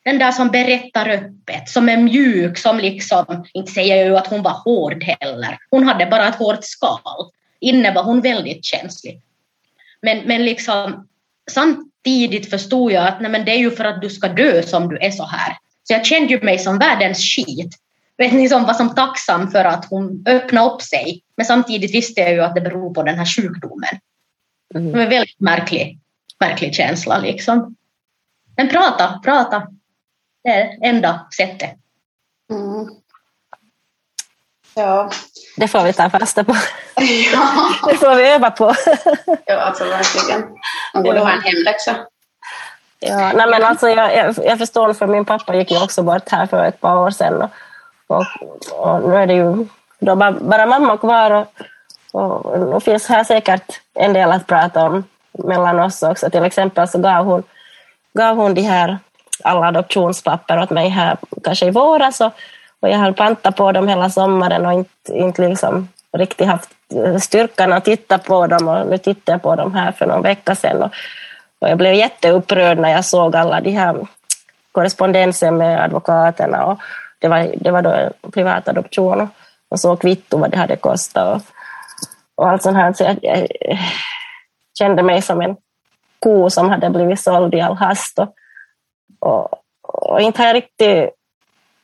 Den där som berättar öppet, som är mjuk, som liksom, inte säger jag ju att hon var hård heller. Hon hade bara ett hårt skal. Inne var hon väldigt känslig. Men, men liksom, samtidigt förstod jag att nej, men det är ju för att du ska dö som du är så här. Så jag kände ju mig som världens skit. Vet ni, som var som tacksam för att hon öppnade upp sig. Men samtidigt visste jag ju att det beror på den här sjukdomen. Det Mm. var en väldigt märklig, märklig känsla liksom. Men prata, prata. Det är enda sättet. Mm. Ja. Det får vi ta fasta på. ja, Det får vi öva på. ja alltså verkligen. Man borde Ja. ha en hemläxa. Ja, nej men alltså jag, jag, jag förstår, för min pappa gick ju också bort här för ett par år sedan. Och, och, och nu är det ju då bara, bara mamma kvar. Och, och nu finns här säkert en del att prata om mellan oss också. Till exempel så gav hon, gav hon de här alla adoptionspapper åt mig här kanske i våras. Och, och jag höll panta på dem hela sommaren och inte, inte liksom riktigt haft eh, styrkan att titta på dem. Och nu tittar jag på dem här för någon vecka sedan. Och, och jag blev jätteupprörd när jag såg alla de här korrespondensen med advokaterna. Och det, var, det var då en privat adoption och, och så kvitto vad det hade kostat. Och, och allt sånt här. Så jag, jag kände mig som en ko som hade blivit såld i all hast. Och, och, och inte har jag riktigt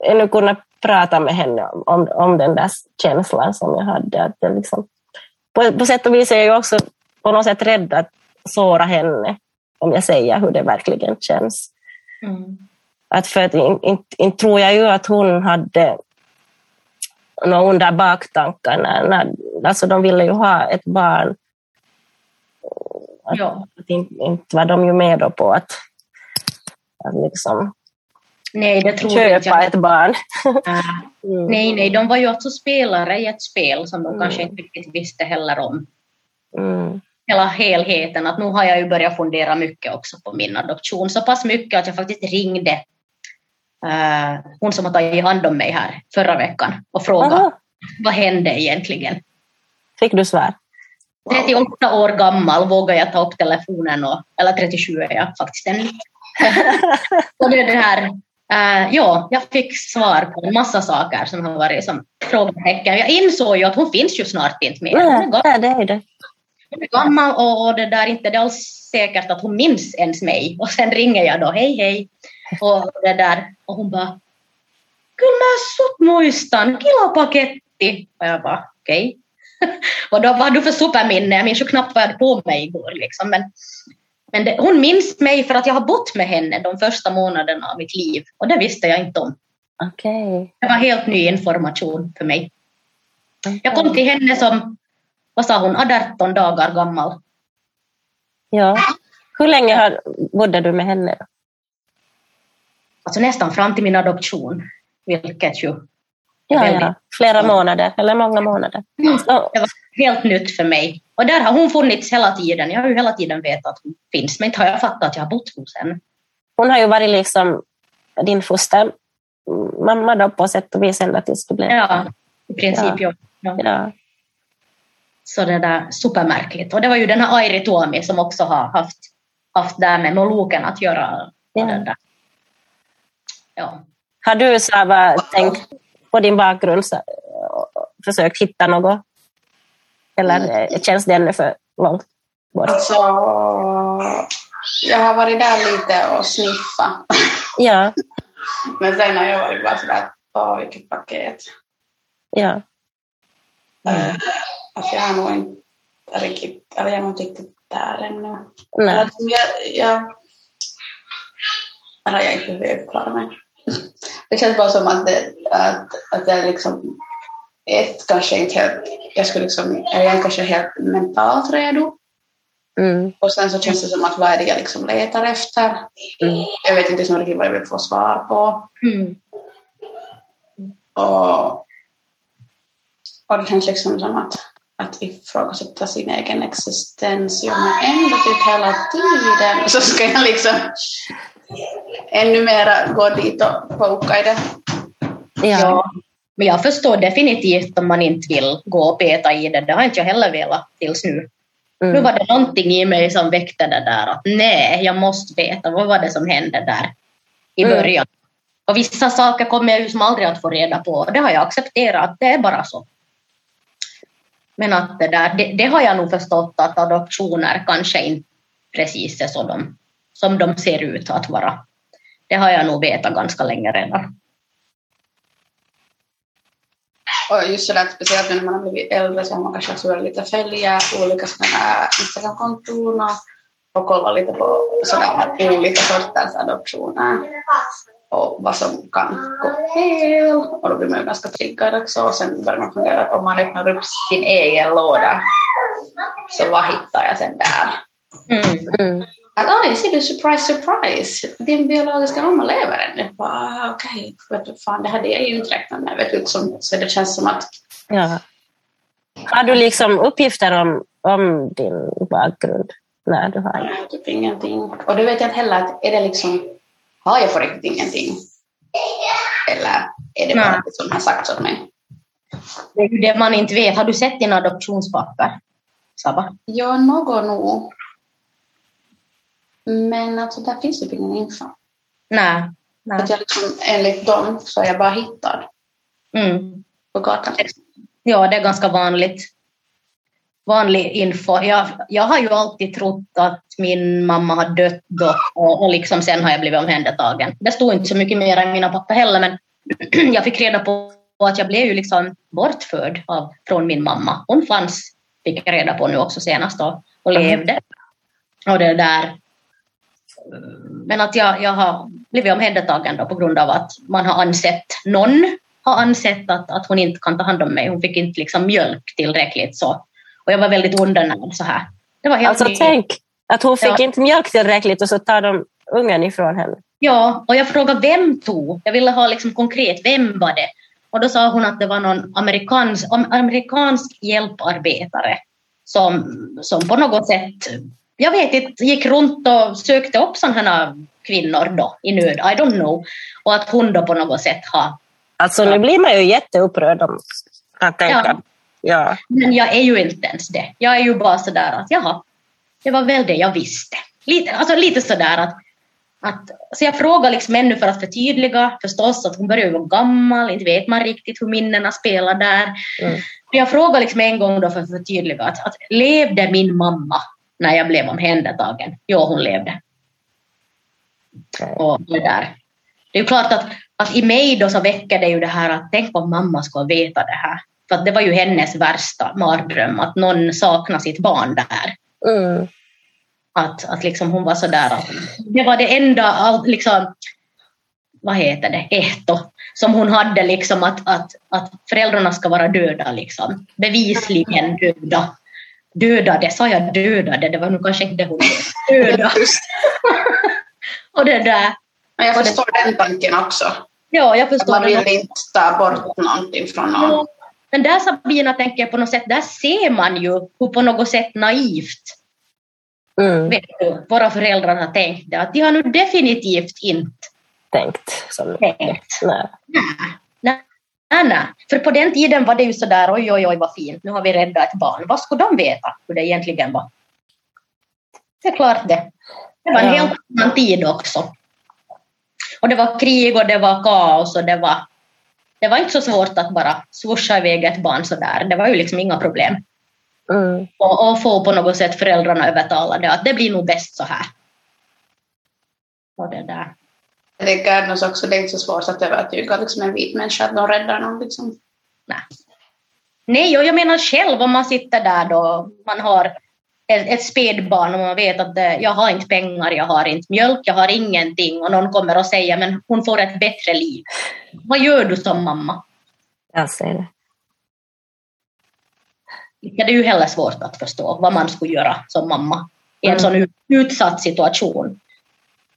ännu kunnat prata med henne om, om, om den där känslan som jag hade. Att det liksom, på, på sätt och vis är jag ju också på något sätt rädd att såra henne om jag säger hur det verkligen känns. Mm. Att för att inte in, in tror jag ju att hon hade några onda baktankar. När, när, alltså de ville ju ha ett barn. Att, Ja. att inte, inte var de ju med på att liksom Nej, det tror jag köpa inte. ett barn. Äh, Mm. Nej, nej, de var ju alltså spelare i ett spel som de Mm. kanske inte riktigt visste heller om. Mm. Hela helheten, att nu har jag ju börjat fundera mycket också på min adoption. Så pass mycket att jag faktiskt ringde eh, hon som har tagit hand om mig här förra veckan och frågade Aha, vad hände egentligen. fick du svar? 38 år gammal vågar jag ta upp telefonen, och, eller 37 är jag faktiskt ännu. Och det är det här, eh, ja, jag fick svar på en massa saker som har varit som frågetecken. Jag insåg ju att hon finns ju snart inte mer. Hon är gammal, nej, det är det. hon är gammal och, och det där är inte det alls säkert att hon minns ens mig. Och sen ringer jag då, hej hej. Och det där, och hon bara, kyllä mä sut muistan, kilopaketti. Och jag bara, okej. och då, vad har du för superminne? Jag minns ju knappt vad jag hade på mig igår. Liksom. Men, men det, hon minns mig för att jag har bott med henne de första månaderna av mitt liv. Och det visste jag inte om. Okej. Det var helt ny information för mig. Jag kom till henne som, vad sa hon, 18 dagar gammal. Ja. Hur länge har, bodde du med henne? Alltså nästan fram till min adoption. Vilket ju Ja, Väldigt. ja. Flera månader, eller många månader. Så, det var helt nytt för mig. Och där har hon funnits hela tiden. Jag har ju hela tiden vetat att hon finns, men inte har jag fattat att jag har bott hos henne. hon har ju varit liksom din fostermamma då på sätt och vis ända tills du blev... Ja, i princip ja. ja. Ja. Så det där supermärkligt. Och det var ju den här Airi Tuomi som också har haft, haft där med Moluken att göra. Ja. det där. Ja. Har du Sava, tänkt på din bakgrund så, försökt hitta något? Eller eh, känns det ännu för långt bort? Alltså, jag har varit där lite och sniffat. Ja, Men sen har jag varit bara sådär, åh vilket paket. ja. Mm. Alltså jag har nog inte riktigt, eller jag är nog inte riktigt där ännu. Nej. Alltså, jag, jag, eller jag är inte hur klara mig. Det känns bara som att det, att, att det är liksom ett kanske inte helt, jag skulle liksom, eller jag är kanske helt mentalt redo. Mm. Och sen så känns det som att vad är det jag liksom letar efter? Mm. Jag vet inte riktigt vad jag vill få svar på. Mm. Och, och det känns liksom som att, att ifrågasätta sin egen existens gör mig ändå typ hela tiden. Så ska jag liksom ännu mera gå dit och poka i det. Ja. Ja. Men jag förstår definitivt om man inte vill gå och peta i det. Det har inte jag heller velat tills nu. Nu Mm. var det någonting i mig som väckte det där att nej, jag måste veta vad var det som hände där i Mm. början. Och vissa saker kommer jag ju som aldrig att få reda på och det har jag accepterat, det är bara så. Men att det där, det, det har jag nog förstått att adoptioner kanske inte precis är så de, som de ser ut att vara. Det har jag nog vetat ganska länge redan. Och just sådär, speciellt nu när man har blivit äldre så har man kanske också lite följa olika sådana Instagram-konton och, och kolla lite på sådana olika sorters adoptioner och vad som kan gå fel. Och då blir man ju ganska triggad också och sen börjar man fundera om man öppnar upp sin egen låda så vad hittar jag sen där? Mm. Mm. Att oj, ser du, surprise, surprise, din biologiska mamma lever ännu. Bara, Okej, vet du, fan det hade jag ju inte räknat med. Vet du, liksom, så det känns som att Ja. Har du liksom uppgifter om, om din bakgrund? Nej, du har inte. Typ ingenting. Och det vet jag heller, att är det liksom, har jag på riktigt ingenting? Eller är det bara det som har sagts åt mig? Det är ju det man inte vet. Har du sett dina adoptionspapper? Saba? Ja, något nog. Men alltså där finns typ ingen info. Nej. Nej. Att jag liksom, enligt dem så är jag bara hittad Mm. på gatan. Ja, det är ganska vanligt. Vanlig info. Jag, jag har ju alltid trott att min mamma har dött då och, och liksom sen har jag blivit omhändertagen. Det stod inte så mycket mer i mina papper heller men jag fick reda på att jag blev ju liksom bortförd av, från min mamma. Hon fanns, fick jag reda på nu också senast då, och Mhm. levde. Och det där. Men att jag, jag har blivit omhändertagen då på grund av att man har ansett, någon har ansett att, att hon inte kan ta hand om mig. Hon fick inte liksom mjölk tillräckligt så. Och jag var väldigt undernärd så här. Det var helt Alltså ny- tänk att hon fick Ja. inte mjölk tillräckligt och så tar de ungen ifrån henne. Ja, och jag frågade vem tog? Jag ville ha liksom konkret, vem var det? Och då sa hon att det var någon amerikansk, am- amerikansk hjälparbetare som, som på något sätt, jag vet inte, gick runt och sökte upp sådana kvinnor då i nöd, I don't know. Och att hon då på något sätt har, Alltså nu blir man ju jätteupprörd om att tänka. Ja. Ja. men jag är ju inte ens det. Jag är ju bara sådär att jaha, det var väl det jag visste. Lite, alltså lite sådär att att, så jag frågar liksom ännu för att förtydliga förstås att hon börjar ju vara gammal, inte vet man riktigt hur minnena spelar där. Mm. Jag frågar liksom en gång då för att förtydliga att, att levde min mamma när jag blev omhändertagen? Jo, hon levde. Och det där. Det är ju klart att, att i mig då så väcker det ju det här att tänk om mamma skulle veta det här. För det var ju hennes värsta mardröm att någon saknar sitt barn där. Mm. Att, att liksom hon var sådär att det var det enda liksom, vad heter det, etto som hon hade liksom att, att, att föräldrarna ska vara döda liksom. Bevisligen döda. Dödade, sa jag dödade? Det var nog kanske inte det hon döda. Och det där, Men jag förstår den tanken också. ja jag Att förstår. man vill inte ta bort någonting från någon. Ja, Men där Sabina tänker jag på något sätt, där ser man ju hur på något sätt naivt Mm. vet du, våra föräldrar har tänkt det. Att de har nu definitivt inte Tänkt så mycket. tänkt. Nej. Nej, nej. För på den tiden var det ju sådär, oj, oj, oj, vad fint, nu har vi räddat ett barn. Vad skulle de veta hur det egentligen var? Det är klart det. Det var en Ja. helt annan tid också. Och det var krig och det var kaos och det var, det var inte så svårt att bara swusha iväg ett barn sådär. Det var ju liksom inga problem. Mm. Och, och få på något sätt föräldrarna övertalade att det blir nog bäst så här. Och det där. Jag tänker annars också det är inte så svårt att övertyga liksom en vit människa att de räddar någon. Liksom. Nej. Nej, och jag menar själv om man sitter där då, man har ett, ett spädbarn och man vet att eh, jag har inte pengar, jag har inte mjölk, jag har ingenting och någon kommer och säger men hon får ett bättre liv. Vad gör du som mamma? Jag ser det. Det är ju heller svårt att förstå vad man skulle göra som mamma i en Mm. sån ut- utsatt situation.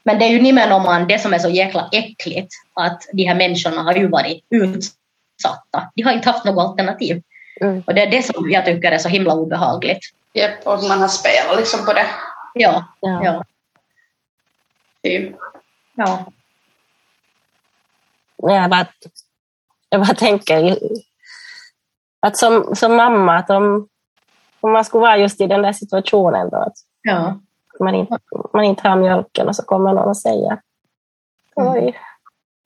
Men det är ju nimenomaan det som är så jäkla äckligt att de här människorna har ju varit utsatta. De har inte haft något alternativ. Mm. Och det är det som jag tycker är så himla obehagligt. Japp, och man har spelat liksom på det. Ja, Ja. ja, Typ. ja. Jag bara, jag bara tänker att som, som mamma, att om, om man skulle vara just i den där situationen då, att ja. Man inte, man inte har mjölken och så kommer någon och säger oj.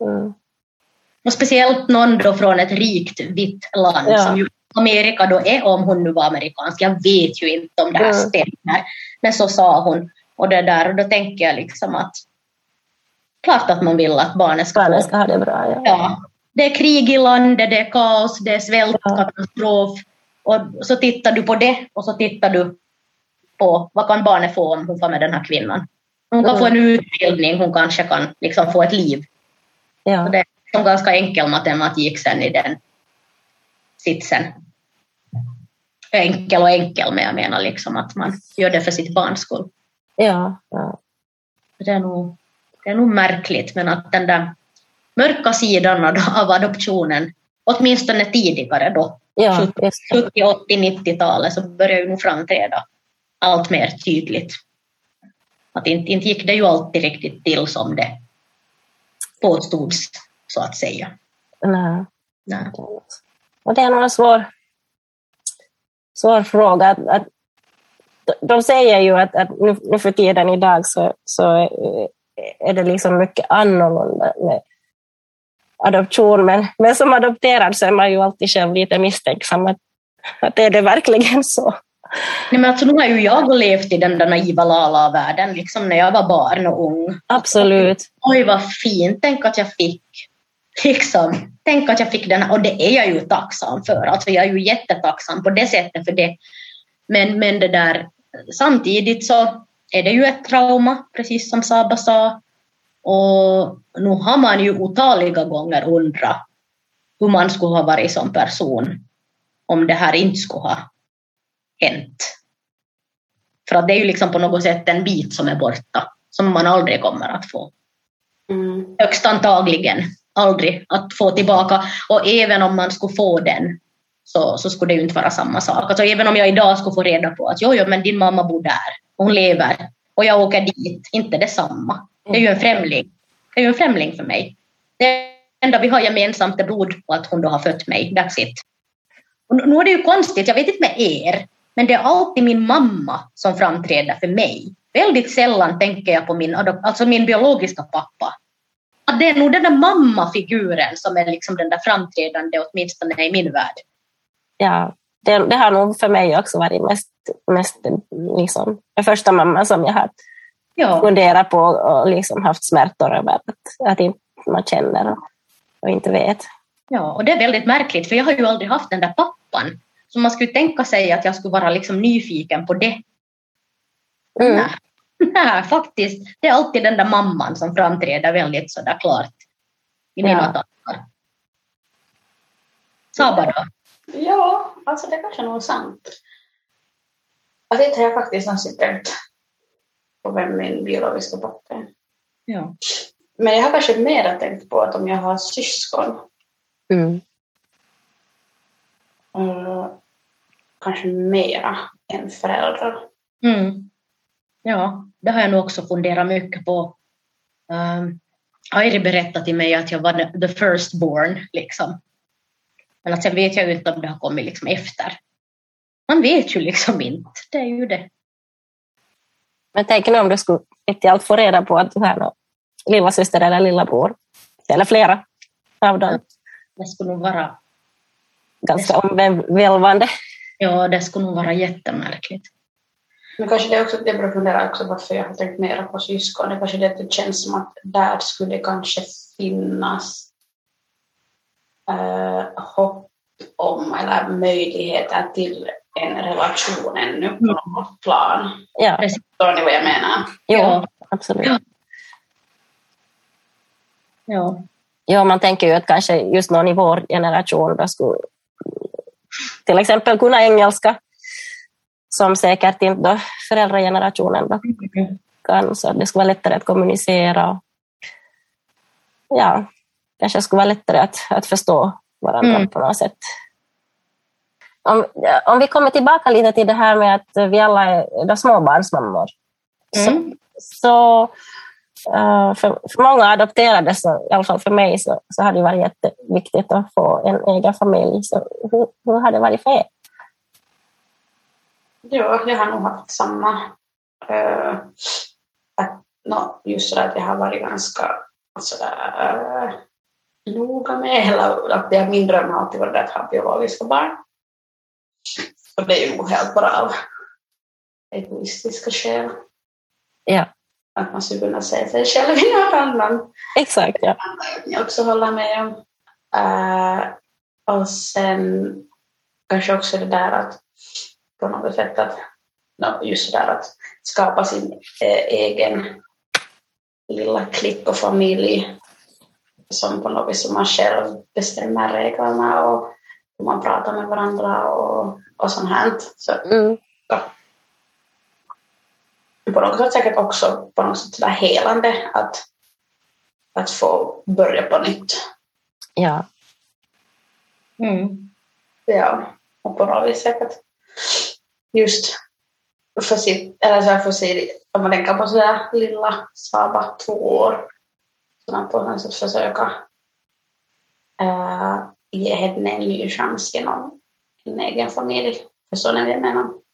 Mm. Och speciellt någon då från ett rikt vitt land Ja. som ju Amerika då är, om hon nu var amerikansk. Jag vet ju inte om det här Mm. stämmer. Men så sa hon. Och det där, och då tänker jag liksom att klart att man vill att barnet ska Barnen ska ha det bra. Ja. Ja. Det är krig i landet, det är kaos, det är svält, Ja. katastrof. Och så tittar du på det och så tittar du på vad kan barnet få om hon får med den här kvinnan. Hon kan Mm. få en utbildning, hon kanske kan liksom få ett liv. Ja. Och det är som ganska enkel matematik sen i den sitsen. Enkel och enkel, men jag menar liksom att man gör det för sitt barns skull. Ja. Ja. Det är nog, det är nog märkligt, men att den där mörka sidan av adoptionen, åtminstone tidigare då, ja just det. 70, 80, 90-talet, så börjar ju nog framträda allt mer tydligt. Att inte, inte gick det ju alltid riktigt till som det påstods, så att säga. Nej. Nej. Och det är nog en svår, svår fråga. Att, att, de säger ju att, att nu, nu för tiden idag så, så är det liksom mycket annorlunda med adoption. Men, men som adopterad så är man ju alltid själv lite misstänksam. Att, att är det verkligen så? Nej, men alltså, nu har ju jag levt i den där naiva lala-världen liksom när jag var barn och ung. Absolut. Oj vad fint, tänk att jag fick liksom, tänk att jag fick den här, och det är jag ju tacksam för, alltså jag är ju jättetacksam på det sättet för det. Men, men det där, samtidigt så är det ju ett trauma, precis som Saba sa. Och nu har man ju otaliga gånger undrat hur man skulle ha varit som person om det här inte skulle ha hänt. För att det är ju liksom på något sätt en bit som är borta, som man aldrig kommer att få. Mm. Högst antagligen aldrig att få tillbaka. Och även om man skulle få den så, så skulle det ju inte vara samma sak. Alltså även om jag idag skulle få reda på att jo, jo, men din mamma bor där, hon lever och jag åker dit, inte detsamma. Det är ju en främling. Det är ju en främling för mig. Det enda vi har gemensamt är blod och att hon då har fött mig. That's it. Och nu är det ju konstigt, jag vet inte med er, men det är alltid min mamma som framträder för mig. Väldigt sällan tänker jag på min, alltså min biologiska pappa. Att det är nog den där mammafiguren som är liksom den där framträdande, åtminstone i min värld. Ja, det, det har nog för mig också varit mest, mest liksom, den första mamman som jag har ja. funderat på och liksom haft smärtor över att, att inte man känner och, och inte vet. Ja, och det är väldigt märkligt för jag har ju aldrig haft den där pappan. Så man skulle tänka sig att jag skulle vara liksom nyfiken på det. Mm. Nej. Nej, faktiskt. Det är alltid den där mamman som framträder väldigt sådär klart i mina ja. tankar. Saba då? Ja, alltså det kanske är nog sant. Alltså inte har jag faktiskt någonsin tänkt på vem min biologiska pappa är. Ja. Men jag har kanske mer tänkt på att om jag har syskon mm. Uh, kanske mera än föräldrar. Mm. Ja, det har jag nog också funderat mycket på. Um, Airi berättade till mig att jag var the first born, liksom. Men att sen vet jag ju inte om det har kommit liksom efter. Man vet ju liksom inte, det är ju det. Men tänk nu om du skulle mitt i allt få reda på att du har någon lilla syster eller lilla bror. Eller flera av dem. Det skulle nog vara... Ganska omvälvande. Ja, det skulle nog vara jättemärkligt. Men kanske det är också, jag börjar fundera också varför jag har tänkt mer på syskon. Det kanske det, det känns som att där skulle kanske finnas äh, hopp om eller möjligheter till en relation ännu på mm. något plan. Ja. Förstår ni vad jag menar? Jo, ja. absolut. Ja. ja. Ja, man tänker ju att kanske just någon i vår generation då skulle till exempel kunna engelska som säkert inte då föräldragenerationen då kan, så det skulle vara lättare att kommunicera. Ja, kanske skulle vara lättare att, att förstå varandra mm. på något sätt. Om, om vi kommer tillbaka lite till det här med att vi alla är småbarnsmammor. Mm. Så, så uh, för, för många adopterade, så, i alla fall för mig, så, så har det varit jätteviktigt att få en egen familj. Så hur, hur har det varit för er? Ja, jag har nog haft samma. Uh, att, no, just så att jag har varit ganska sådär, uh, noga med, eller att det är min dröm har alltid varit att ha biologiska barn. Och det är ju helt bara av egoistiska skäl. Ja. Att man skulle kunna se sig själv i annan. Exakt, ja. Jag också hålla med om. Uh, och sen kanske också det där att på något sätt att just där att skapa sin eh, egen lilla klick och familj som på något vis man själv bestämmer reglerna och hur man pratar med varandra och, och sånt här. Så, mm. På något sätt säkert också på något sätt sådär helande att, att få börja på nytt. Ja. Mm. Ja, och på något vis säkert just för sitt, eller så för sig, om man tänker på sådär lilla Saba, två år, så man på något sätt försöka äh, ge henne en ny chans genom en egen familj. Förstår ni vad jag menar?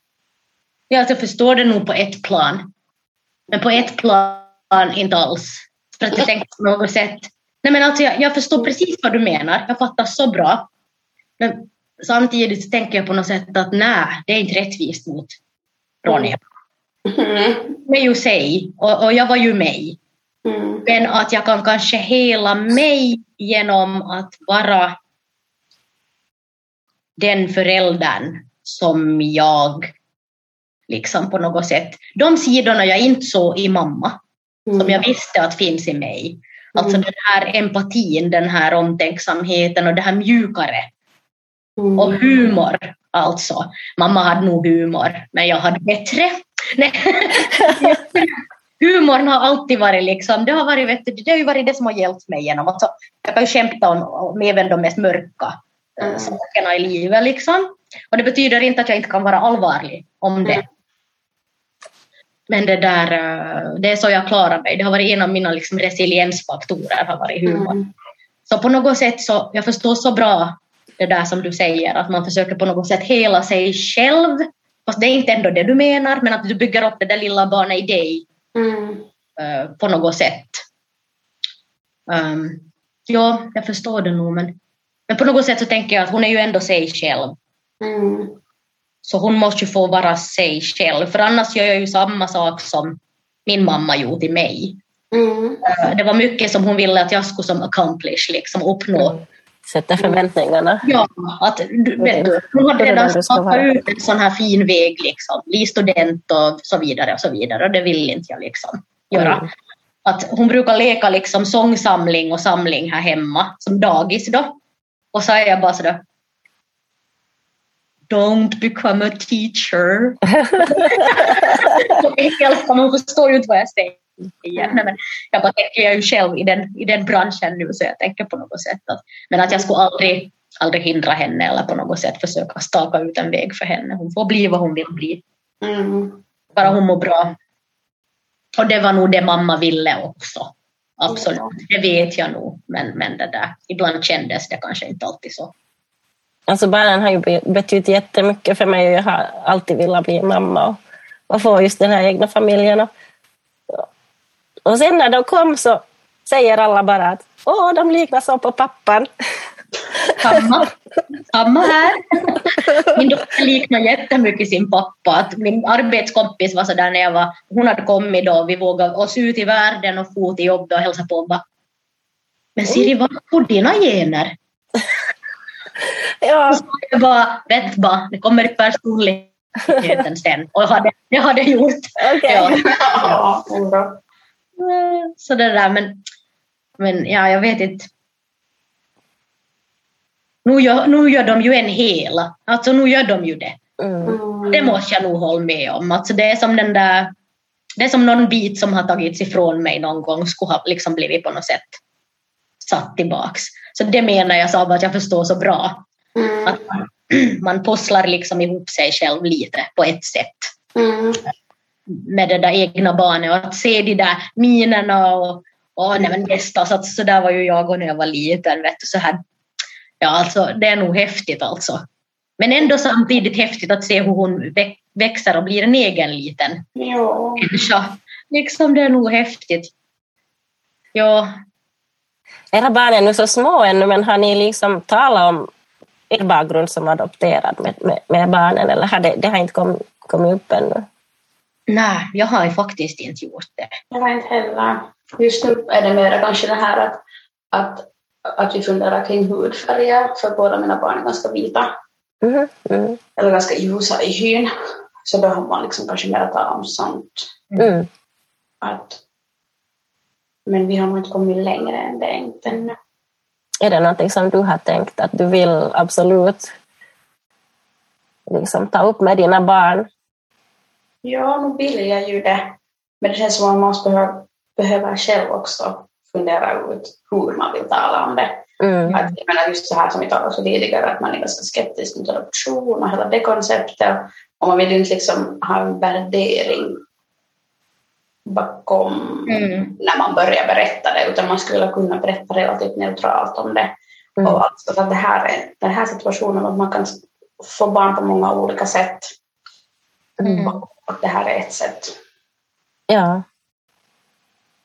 Ja, alltså jag förstår det nog på ett plan. Men på ett plan inte alls. För att jag tänker på något sätt. Nej, men alltså jag, jag förstår precis vad du menar. Jag fattar så bra. Men samtidigt tänker jag på något sätt att nej, det är inte rättvist mot Ronja. Mm. Det är ju sig och, och jag var ju mig. Mm. Men att jag kan kanske hela mig genom att vara den föräldern som jag liksom på något sätt. De sidorna jag inte såg i mamma, Mm. som jag visste att finns i mig. Alltså Mm. den här empatin, den här omtänksamheten och det här mjukare. Mm. Och humor alltså. Mamma hade nog humor, men jag hade bättre. Humorn har alltid varit liksom, det har, varit, vet du, det har ju varit det som har hjälpt mig genom. Alltså, jag kan ju skämta om, om även de mest mörka eh, Mm. sakerna i livet. Liksom. Och det betyder inte att jag inte kan vara allvarlig om det. Mm. Men det där, eh, det är så jag klarar mig. Det har varit en av mina liksom, resiliensfaktorer, har varit humor. Mm. Så på något sätt så, jag förstår så bra det där som du säger, att man försöker på något sätt hela sig själv. Fast det är inte ändå det du menar, men att du bygger upp det där lilla barnet i dig Mm. eh, på något sätt. Um, ja, jag förstår det nog, men, men på något sätt så tänker jag att hon är ju ändå sig själv. Mm. Så hon måste ju få vara sig själv, för annars gör jag ju samma sak som min mamma gjorde till mig. Mm. Eh, det var mycket som hon ville att jag skulle som accomplish, liksom uppnå. Sätta förväntningarna. Ja, att du, vet hon hade redan stakat ut en sån här fin väg, liksom. bli student och så vidare och så vidare. Och det vill inte jag liksom göra. Mm. Att hon brukar leka liksom sångsamling och samling här hemma, som dagis då. Och så är jag bara sådär Don't become a teacher. Engelska, man förstår ju inte vad jag säger. Nej, men jag bara tänker, jag är ju själv i den, i den branschen nu så jag tänker på något sätt att, men att jag skulle aldrig, aldrig hindra henne eller på något sätt försöka staka ut en väg för henne. Hon får bli vad hon vill bli. Mm. Bara hon mår bra. Och det var nog det mamma ville också. Absolut, det vet jag nog. Men, men det där, ibland kändes det kanske inte alltid så. Alltså barnen har ju be- betytt jättemycket för mig och jag har alltid velat bli mamma och, och få just den här egna familjen. Och, och sen när de kom så säger alla bara att åh, de liknar så på pappan. Samma, samma här. Min dotter liknar jättemycket sin pappa. Att min arbetskompis var sådär när jag var, hon hade kommit då, vi vågade oss ut i världen och få till jobbet och hälsa på och bara Men Siri, vad har dina gener? Ja, Så jag bara, vet bara, det kommer i personligheten sen. Och jag hade, jag hade gjort. okej. Ja. Ja. Så det där, men, men ja, jag vet inte. Nu gör, nu gör de ju en hel, alltså nu gör de ju det. Mm. Mm. Det måste jag nog hålla med om. Alltså det är som den där, det är som någon bit som har tagits ifrån mig någon gång skulle ha liksom blivit på något sätt satt tillbaks. Så det menar jag så att jag förstår så bra. Mm. Att man, man pusslar liksom ihop sig själv lite på ett sätt Mm. med det där egna barnet och att se de där minerna och, och nej men nästan så, så där var ju jag när jag var liten. Vet du, så här. Ja, alltså det är nog häftigt alltså. Men ändå samtidigt häftigt att se hur hon vä- växer och blir en egen liten Ja. människa. Liksom det är nog häftigt. Ja, Era barn är nu så små ännu, men har ni liksom talat om er bakgrund som adopterad med, med, med barnen, eller har det, det har inte kommit kommit upp ännu? nej, jag har ju faktiskt inte gjort det. Jag har inte heller. Just nu är det mer kanske det här att, att, att vi funderar kring hudfärger, för båda mina barn är ganska vita, Mhm, mm, eller ganska ljusa i hyn. Så då har man liksom kanske mer talat om sånt. mm. Att, men vi har nog inte kommit längre än det inte ännu. Är det någonting som du har tänkt att du vill absolut liksom, ta upp med dina barn? Ja, nu vill jag ju det. Men det känns som att man måste behöva, behöva själv också fundera ut hur man vill tala om det. Mm. Att, jag menar just så här som vi talade om tidigare, att man är ganska skeptisk mot adoption och hela det konceptet. Och man vill ju inte liksom ha en värdering bakom Mm. när man börjar berätta det, utan man skulle kunna berätta relativt neutralt om det. Mm. Och alltså att det här är den här situationen, att man kan få barn på många olika sätt. Mm. Och det här är ett sätt. Ja.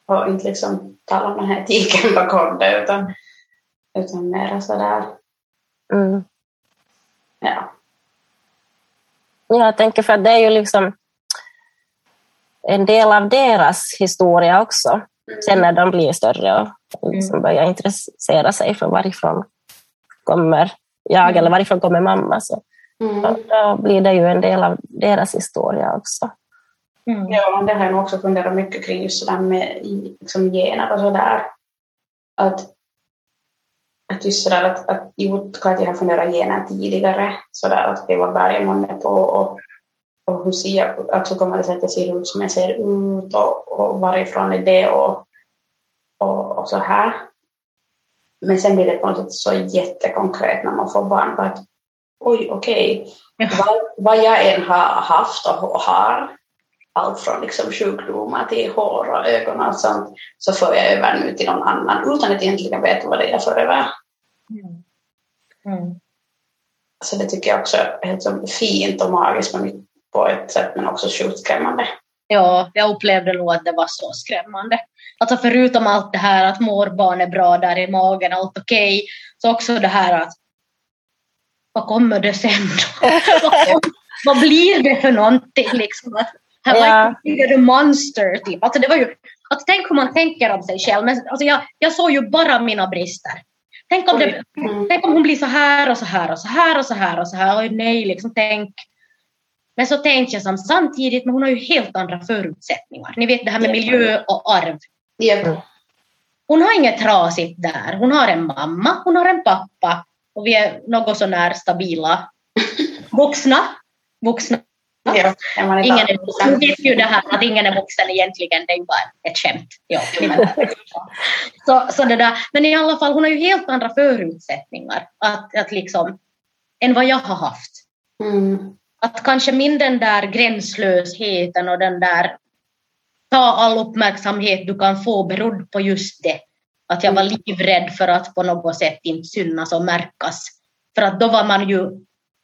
Och inte liksom tala om den här etiken bakom det, utan, utan mer sådär, Mm. ja. Jag tänker för att det är ju liksom en del av deras historia också. Sen när de blir större och liksom börjar intressera sig för varifrån kommer jag Mm. eller varifrån kommer mamma. Så, Mm. Då blir det ju en del av deras historia också. Mm. Ja, det har jag nog också funderat mycket kring just sådär med liksom gener och sådär. Att, att just sådär att, att jo, klart jag har funderat gener tidigare, sådär att det var jag månne på och, och hur ser jag, alltså kommer det sig att jag ser ut som jag ser ut och, och varifrån är det och, och, och så här. Men sen blir det på något sätt så jättekonkret när man får barn på att oj, okej, Ja. vad, vad jag än har haft och har, allt från liksom sjukdomar till hår och ögon och sånt, så för jag över nu till någon annan utan att egentligen veta vad det är jag för över. Mm. Mm. Så det tycker jag också är helt så fint och magiskt på mitt- på ett sätt men också sjukt skrämmande. Ja, jag upplevde nog att det var så skrämmande. Alltså förutom allt det här att mår barnet bra där i magen, allt okej, så också det här att vad kommer det sen då? vad, blir det för någonting liksom? Att, här Ja. var det monster typ. Alltså det var ju, att tänk hur man tänker om sig själv. Men, alltså jag, jag såg ju bara mina brister. Tänk om, det, Mm. tänk om hon blir så här och så här och så här och så här och så här. Oj, nej, liksom tänk. Men så tänkte jag som, samtidigt, men hon har ju helt andra förutsättningar. Ni vet det här med miljö och arv. Mm. Hon har inget trasigt där. Hon har en mamma, hon har en pappa och vi är något sånär stabila vuxna. vuxna. Ja, Ingen är, vuxen. hon vet ju det här att ingen är vuxen egentligen, det är ju bara ett skämt. Ja, så, så det där. Men i alla fall, hon har ju helt andra förutsättningar att, att liksom, än vad jag har haft. Mm. Att kanske min den där gränslösheten och den där ta all uppmärksamhet du kan få berodde på just det. Att jag var livrädd för att på något sätt inte synas och märkas. För att då var man ju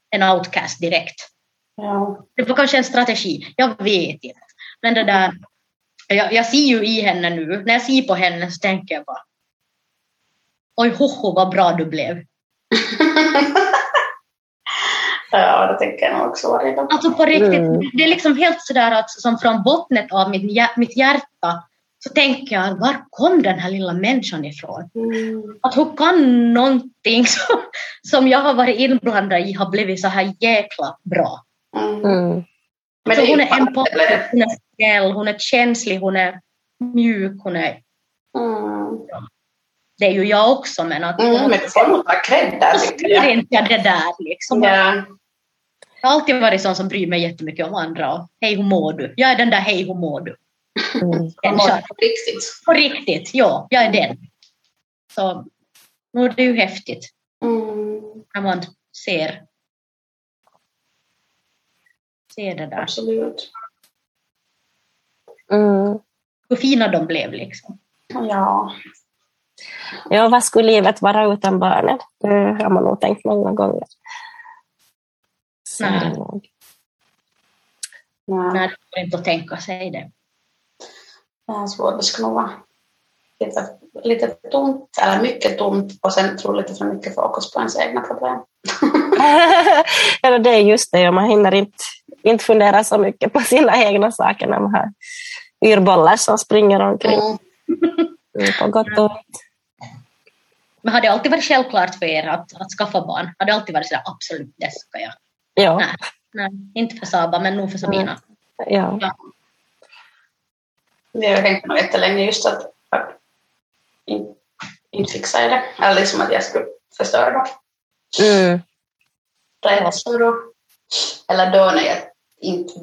en outcast direkt. Ja. Det var kanske en strategi, jag vet inte. Men det där, jag, jag ser ju i henne nu, när jag ser på henne så tänker jag bara Oj, hoho vad bra du blev. ja, det tänker jag nog också varje. Alltså på riktigt, Mm. det är liksom helt sådär att som från bottnet av mitt, mitt hjärta så tänker jag, var kom den här lilla människan ifrån? Mm. Att hur kan någonting som, som jag har varit inblandad i ha blivit så här jäkla bra? Mm. Mm. Men hon är empatisk, hon är snäll, hon är känslig, hon är mjuk, hon är... Mm. Det är ju jag också men att... Mm, men du får nog ta cred där jag. inte jag det där liksom. Ja. Jag har alltid varit sån som bryr mig jättemycket om andra. och Hej, hur mår du? Jag är den där hej, hur mår du? Mm. På riktigt. På riktigt, ja, jag är den. Så nu är det ju häftigt Mm. när man ser, ser det där. Absolut. Mm. Hur fina de blev liksom. Ja. Ja, vad skulle livet vara utan barnen? Det har man nog tänkt många gånger. Så Nej. nog. Nej. Nej, det går inte att tänka sig det. Det är svårt. Det skulle nog vara lite, lite tomt, eller mycket tomt och sen tror lite för mycket fokus på ens egna problem. ja, det är just det, man hinner inte, inte fundera så mycket på sina egna saker när man har yrbollar som springer omkring. Mm. Mm, På gott och ont. Men har det alltid varit självklart för er att, att skaffa barn? Har det alltid varit så där, absolut, det ska jag? Ja, Nej, nej, inte för Saba, men nog för Sabina. ja. Vi har tänkt nog jättelänge just att, att in, inte fixa det. Eller liksom att jag skulle förstöra dem. Mm. rädsla då. Eller då när jag inte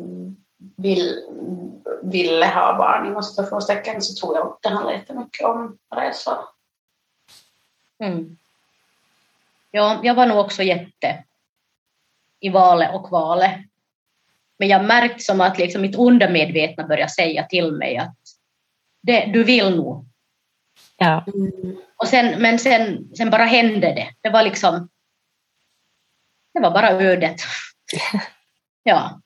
vill, ville ha barn inom situationstecken så tror jag att det handlar jättemycket om rädsla. Mm. Ja, jag var nog också jätte i valet och kvalet. Men jag märkte som att liksom mitt undermedvetna började säga till mig att det, du vill nog. ja. Och sen, men sen, sen bara hände det. Det var liksom... Det var bara ödet. ja.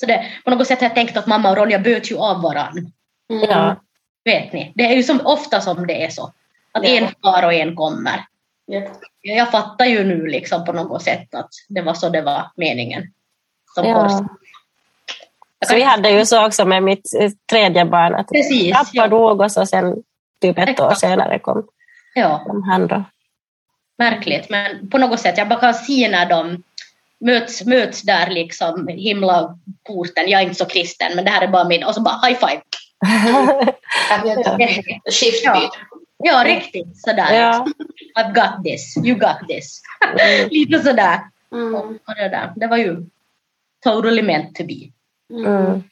Så det, på något sätt har jag tänkt att mamma och Ronja böt ju av varann. Mm. ja. Vet ni? Det är ju som, ofta som det är så. Att Ja. en far och en kommer. Ja. Jag fattar ju nu liksom på något sätt att det var så det var meningen. Som Ja. Jag Så vi hade ju så också med mitt eh, tredje barn, att Precis. pappa Ja. dog och så sen typ ett år Exakt. senare kom, ja, kom han då. märkligt. Men på något sätt, jag bara kan se när de, möts, möts där liksom, himlaporten, jag är inte så kristen, men det här är bara min, och så bara high five. Shiftbyte. Ja, riktigt sådär. Ja. I've got this, you got this. Lite sådär. Och det, där. det var ju totally meant to be. Mm.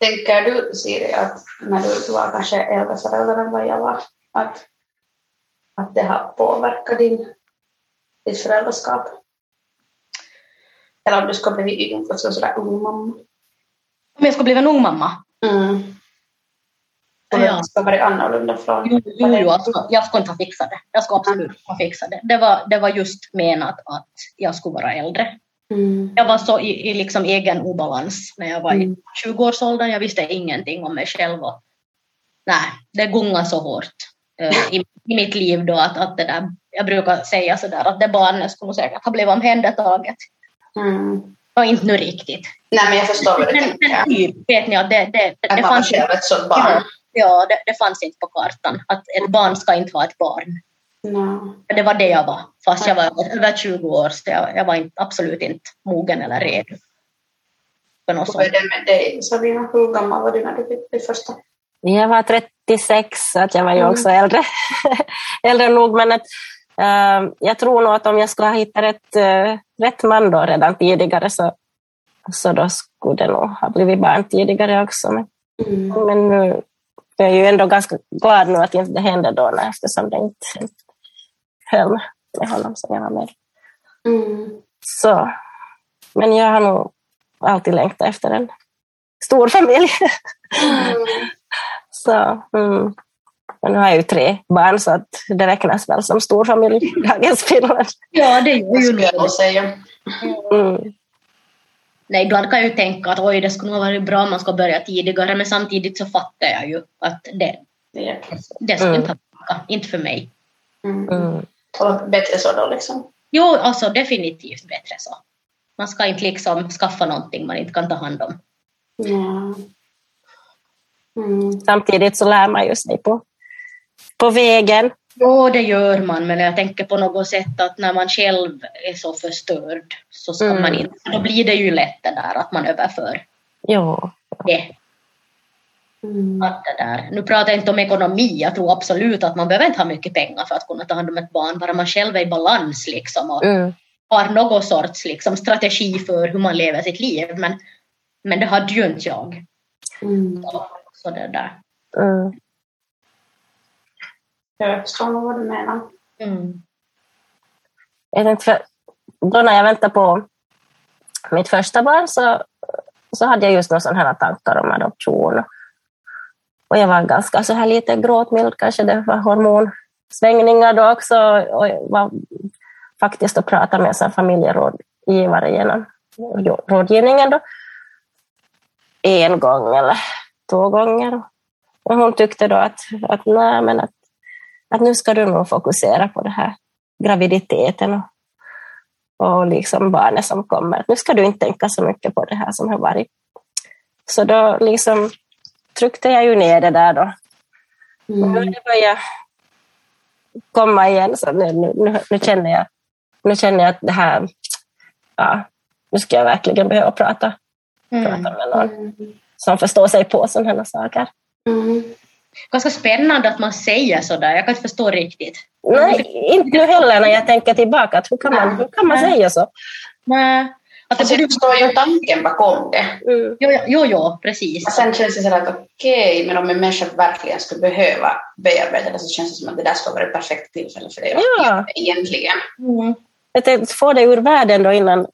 Tänker du Siri att när du var kanske äldre förälder än vad jag var, att, att det har påverkat din, ditt föräldraskap? Eller om du ska bli ung, alltså sådär ung mamma? Om jag skulle bli en ung mamma? Mm. Och Ja. det ska vara annorlunda från... Jo, jo, jo alltså, jag skulle inte ha fixat det. Jag skulle absolut inte ha fixat det. Det var, det var just menat att jag skulle vara äldre. Mm. Jag var så i, i liksom egen obalans när jag var Mm. i 20-årsåldern. Jag visste ingenting om mig själv. Och, nej, det gungade så hårt eh, i, i mitt liv då att, att det där, jag brukar säga sådär att det barnet skulle säkert ha blivit omhändertaget. Mm. Och inte nu riktigt. Nej, men jag förstår vad du tänker. men typ, vet ni att det, det, det, Att det man var fanns själv ett sånt barn. Ja, det, det fanns inte på kartan. Att ett barn ska inte vara ett barn. No. Det var det jag var, fast jag var över 20 år, så jag, jag var inte, absolut inte mogen eller redo. För något Hur är det med dig Sabina? Hur gammal var du när du fick det första? Jag var 36, så att jag var ju Mm. också äldre, äldre nog. Men att, eh, jag tror nog att om jag skulle ha hittat rätt, eh, rätt man då redan tidigare så, så då skulle det nog ha blivit barn tidigare också. Men, Mm. men nu jag är ju ändå ganska glad nu att inte det hände då när- eftersom det inte höll med honom som jag var med. Mm. Så, men jag har nog alltid längtat efter en stor familj. Mm. Så, mm. Men nu har jag ju tre barn så att det räknas väl som stor familj i dagens Finland. Ja, det Det ju säga. Mm. Nej, ibland kan jag ju tänka att oj, det skulle nog varit bra om man ska börja tidigare, men samtidigt så fattar jag ju att det, Ja. det skulle Mm. inte funka, inte för mig. Mm. Mm. Och bättre så då liksom. Jo, alltså definitivt bättre så. Man ska inte liksom skaffa någonting man inte kan ta hand om. Ja. Mm. Samtidigt så lär man ju sig på, på vägen. Jo, det gör man, men jag tänker på något sätt att när man själv är så förstörd så ska Mm. man inte, då blir det ju lätt det där att man överför Jo. det. Mm. Att det där. Nu pratar jag inte om ekonomi, jag tror absolut att man behöver inte ha mycket pengar för att kunna ta hand om ett barn, bara man själv är i balans liksom och Mm. har någon sorts liksom, strategi för hur man lever sitt liv. Men, men det hade ju inte jag. Mm. Så det där. Jag förstår nog vad du menar. Mm. Jag tänkte för, då när jag väntade på mitt första barn så, så hade jag just några sådana här tankar om adoption. Och jag var ganska så här lite gråtmild, kanske det var hormonsvängningar då också. Och jag var faktiskt och pratade med en familjerådgivare genom rådgivningen då. En gång eller två gånger. Och hon tyckte då att, att, nej, men att, att nu ska du nog fokusera på det här graviditeten och, och liksom barnet som kommer. Nu ska du inte tänka så mycket på det här som har varit. Så då liksom tryckte jag ju ner det där då. Och nu Mm. det börjat komma igen, så nu, nu, nu, känner jag, nu känner jag att det här, ja, nu ska jag verkligen behöva prata, prata Mm. med någon Mm. som förstår sig på sådana här saker. Mm. Ganska spännande att man säger sådär, jag kan inte förstå riktigt. Nej, inte nu heller när jag tänker tillbaka. Att hur, kan man, hur kan man säga så? Nej. Att Alltså, borde... förstår ju tanken bakom det. Mm. jo, jo, jo, precis. Sen känns det sådär att okej, men om en människa verkligen skulle behöva bearbeta det så känns det som att det där skulle vara ett perfekt tillfälle för det. Ja. Egentligen. Mm. Jag tänkte få det ur världen då innan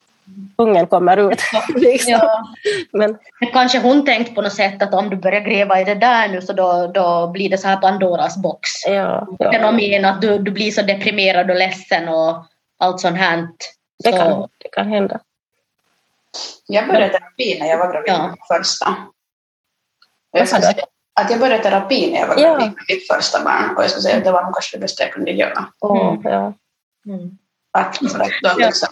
ungen kommer ut. liksom. Ja. Men, kanske hon tänkt på något sätt att om du börjar gräva i det där nu så då, då blir det så här Pandoras box. ja, ja. Fenomen att du, du blir så deprimerad och ledsen och allt sånt här. Det, Så, kan, det kan hända. Jag började terapi när jag var gravid Ja. första. Jag sa ska säga att jag började terapi när jag var Ja. gravid med mitt första barn och jag skulle säga att det var nog kanske det bästa jag kunde göra. Mm. Mm. Att, för att då Ja. liksom,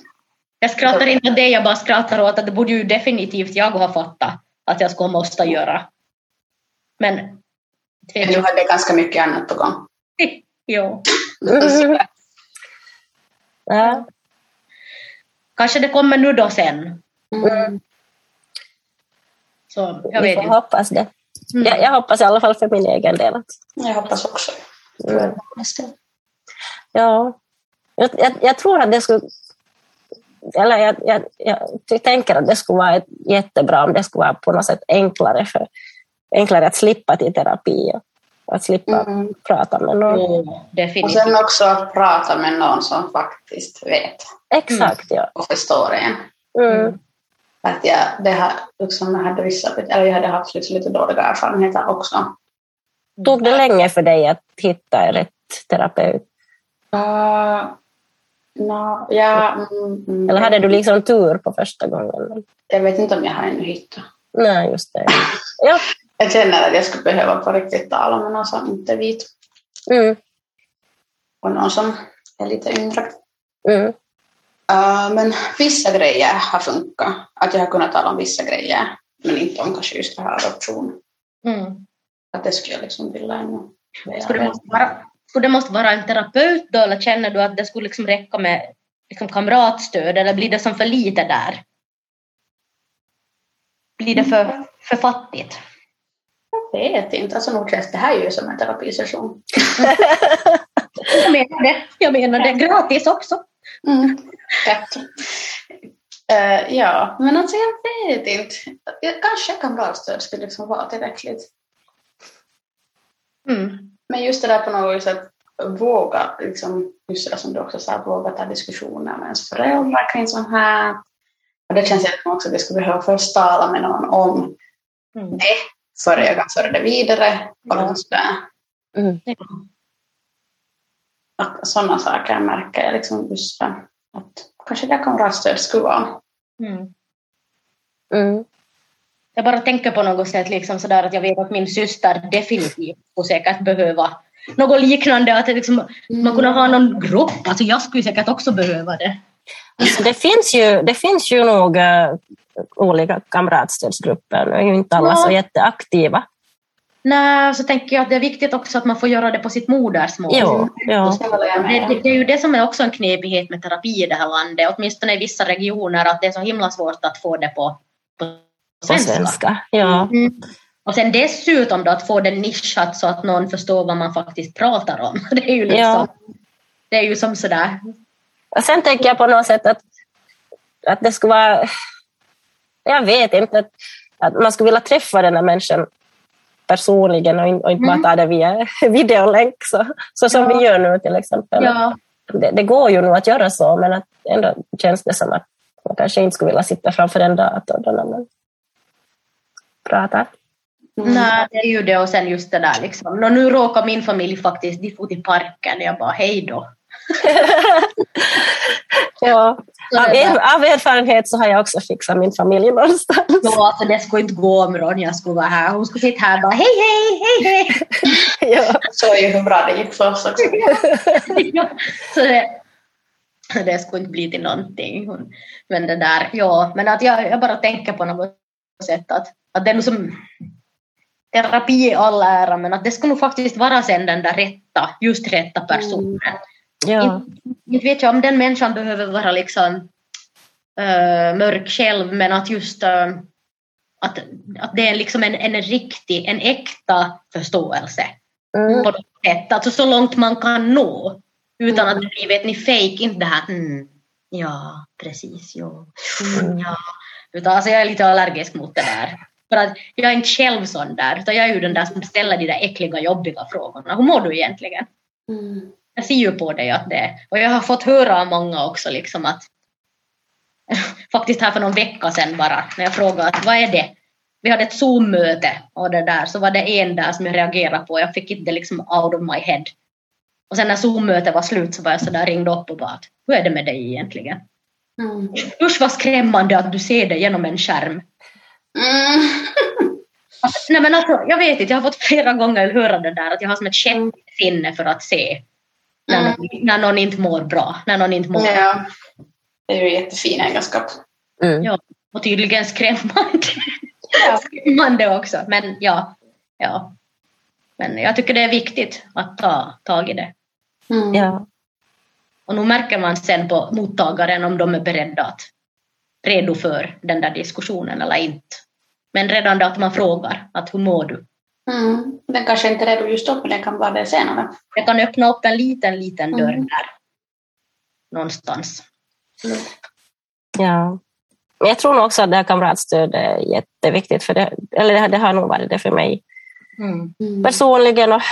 Jag skrattar inte åt det, jag bara skrattar åt att det borde ju definitivt jag ha fattat att jag skulle måste göra. Men... men du hade ganska mycket annat på gång. Jo. Ja. kanske det kommer nu då sen. Mm. Så jag Vi vet får inte. hoppas det. Mm. Jag, jag hoppas i alla fall för min egen del. Jag hoppas också. Mm. ja. jag, jag, jag tror att det skulle... Eller jag, jag, jag tänker att det skulle vara ett, jättebra om det skulle vara på något sätt enklare, för, enklare att slippa till terapi och att slippa Mm. prata med någon. Och definitivt. sen också att prata med någon som faktiskt vet Exakt, ja. och förstår en. Mm. Att jag, det här, liksom, jag, hade vissa, eller jag hade haft lite, lite dåliga erfarenheter också. Tog det länge för dig att hitta rätt terapeut? Uh, no, ja, mm, mm, Eller hade du liksom tur på första gången? Jag vet inte om jag har ännu hittat. Nej, just det. Ja. Jag känner att jag skulle behöva på riktigt tala med någon som inte är vit Mm. och någon som är lite yngre. Mm. Uh, men vissa grejer har funkat. Att jag har kunnat tala om vissa grejer, men inte om kanske just det här adoption. Mm. Att det skulle jag liksom vilja ännu. Skulle måste vara, skulle det måste vara en terapeut då, eller känner du att det skulle liksom räcka med liksom kamratstöd, eller blir det som för lite där? Blir det för, för fattigt? Jag vet inte. Alltså nog känns det här ju som en terapisession. Jag menar det. Jag menar det. Gratis också. Mm. Eh, ja, men alltså jag vet inte. Kanske kamratstöd skulle liksom vara tillräckligt. Mm. Men just det där på något vis att våga, liksom, just det där som du också sa, att våga ta diskussioner med ens föräldrar kring sånt här. Och det känns som också att jag skulle behöva först tala med någon om Mm. det före jag kan föra det vidare. Och Ja. liksom sådär. Mm. Att sådana saker märker jag liksom just det, att kanske det kamratstöd skulle vara. Mm. Mm. Jag bara tänker på något sätt liksom sådär att jag vet att min syster definitivt skulle säkert behöva något liknande, att liksom, man kunde ha någon grupp. Alltså jag skulle säkert också behöva det. Alltså, det, finns ju, det finns ju nog uh, olika kamratstödsgrupper. Nu är ju inte alla Ja. så jätteaktiva. Nej, så tänker jag att det är viktigt också att man får göra det på sitt modersmål. Jo, ja. Det Det, det är ju det som är också en knepighet med terapi i det här landet, åtminstone i vissa regioner, att det är så himla svårt att få det på, på På svenska. svenska. Ja. Mm. Och sen dessutom då att få det nischat så att någon förstår vad man faktiskt pratar om. Det är ju liksom, Ja. det är ju som sådär. Och sen tänker jag på något sätt att, att det skulle vara... Jag vet inte. Att, att man skulle vilja träffa den här människan personligen och, in, och inte bara Mm. ta det via videolänk så, så som Ja. vi gör nu till exempel. Ja. Det, det går ju nog att göra så men att ändå känns det som att man kanske inte skulle vilja sitta framför en dator man pratar. Mm. Nej, det är ju det och sen just det där liksom. Nå, nu råkar min familj faktiskt, de får till parken. Jag bara hej då. Ja. Så Av, er, av erfarenhet så har jag också fixat min familj någonstans. Ja, alltså det skulle inte gå om Ronja skulle vara här. Hon skulle sitta här och bara hej, hej, hej, hej. ja. Så ju hur bra det gick för oss också. Ja, så det, det skulle inte bli till någonting. Men det där, ja, men att jag, jag bara tänker på något sätt att, att det är nog som terapi i all ära, men att det skulle nog faktiskt vara sen den där rätta, just rätta personen. Ja. Inte, inte vet jag om den människan behöver vara liksom äh, mörk själv, men att just äh, att, att det är liksom en, en riktig, en äkta förståelse Mm. på något sätt. Alltså så långt man kan nå. Utan att det blir, vet ni, fake, inte det här mm, ja, precis, ja, Mm. ja. Utan alltså jag är lite allergisk mot det där. För att jag är inte själv sån där, utan jag är ju den där som ställer de där äckliga, jobbiga frågorna. Hur mår du egentligen? Mm. Jag ser ju på dig att det och jag har fått höra av många också liksom att faktiskt här för någon vecka sedan bara när jag frågade att vad är det? Vi hade ett Zoom-möte och det där så var det en där som jag reagerade på. Jag fick inte liksom out of my head. Och sen när Zoom-mötet var slut så var jag så där ringde upp och bara hur är det med dig egentligen? Mm. Usch vad skrämmande att du ser det genom en skärm. Mm. Alltså, nej men alltså, jag vet inte, jag har fått flera gånger höra det där att jag har som ett sjätte sinne för att se när, Mm. någon, när någon inte mår bra. När någon inte mår bra. Ja. Det är ju jättefin egenskap. Mm. Ja, och tydligen skrämmande. skrämmande också. Men ja, ja. Men jag tycker det är viktigt att ta tag i det. Mm. Ja. Och nu märker man sen på mottagaren om de är beredda att redo för den där diskussionen eller inte. Men redan då att man frågar att hur mår du? Mm. Den kanske inte är redo just då, men den kan vara det senare. Det kan öppna upp en liten, liten dörr mm. där. Någonstans. Mm. Ja. Men jag tror nog också att det här kamratstöd är jätteviktigt, för det, eller det, det har nog varit det för mig mm. personligen. Och,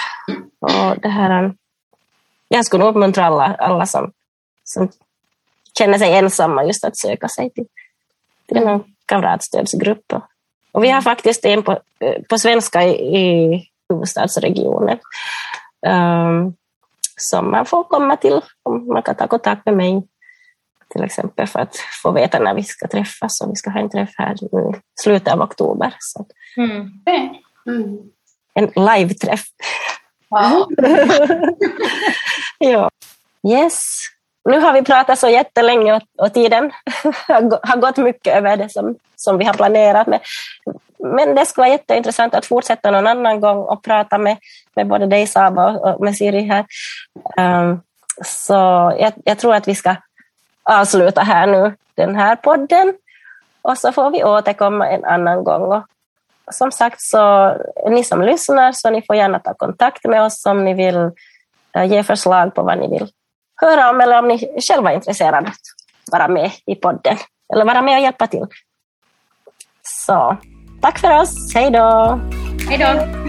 och det här, jag skulle uppmuntra alla, alla som, som känner sig ensamma just att söka sig till, till någon kamratstödsgrupp. Och, vi har faktiskt en på, på svenska i, i huvudstadsregionen um, som man får komma till. Man kan ta kontakt med mig till exempel för att få veta när vi ska träffas och vi ska ha en träff här i slutet av oktober. Så. Mm. Mm. En live-träff. Wow. ja. Yes. Nu har vi pratat så jättelänge och, och tiden har gått mycket över det som, som vi har planerat. Med. Men det skulle vara jätteintressant att fortsätta någon annan gång och prata med, med både dig Saba och, och med Siri här. Um, så jag, jag, tror att vi ska avsluta här nu den här podden och så får vi återkomma en annan gång. Och som sagt, så ni som lyssnar så ni får gärna ta kontakt med oss om ni vill eh, ge förslag på vad ni vill höra om eller om ni själva är intresserade att vara med i podden eller vara med och hjälpa till. Så tack för oss. Hej då! Hej då!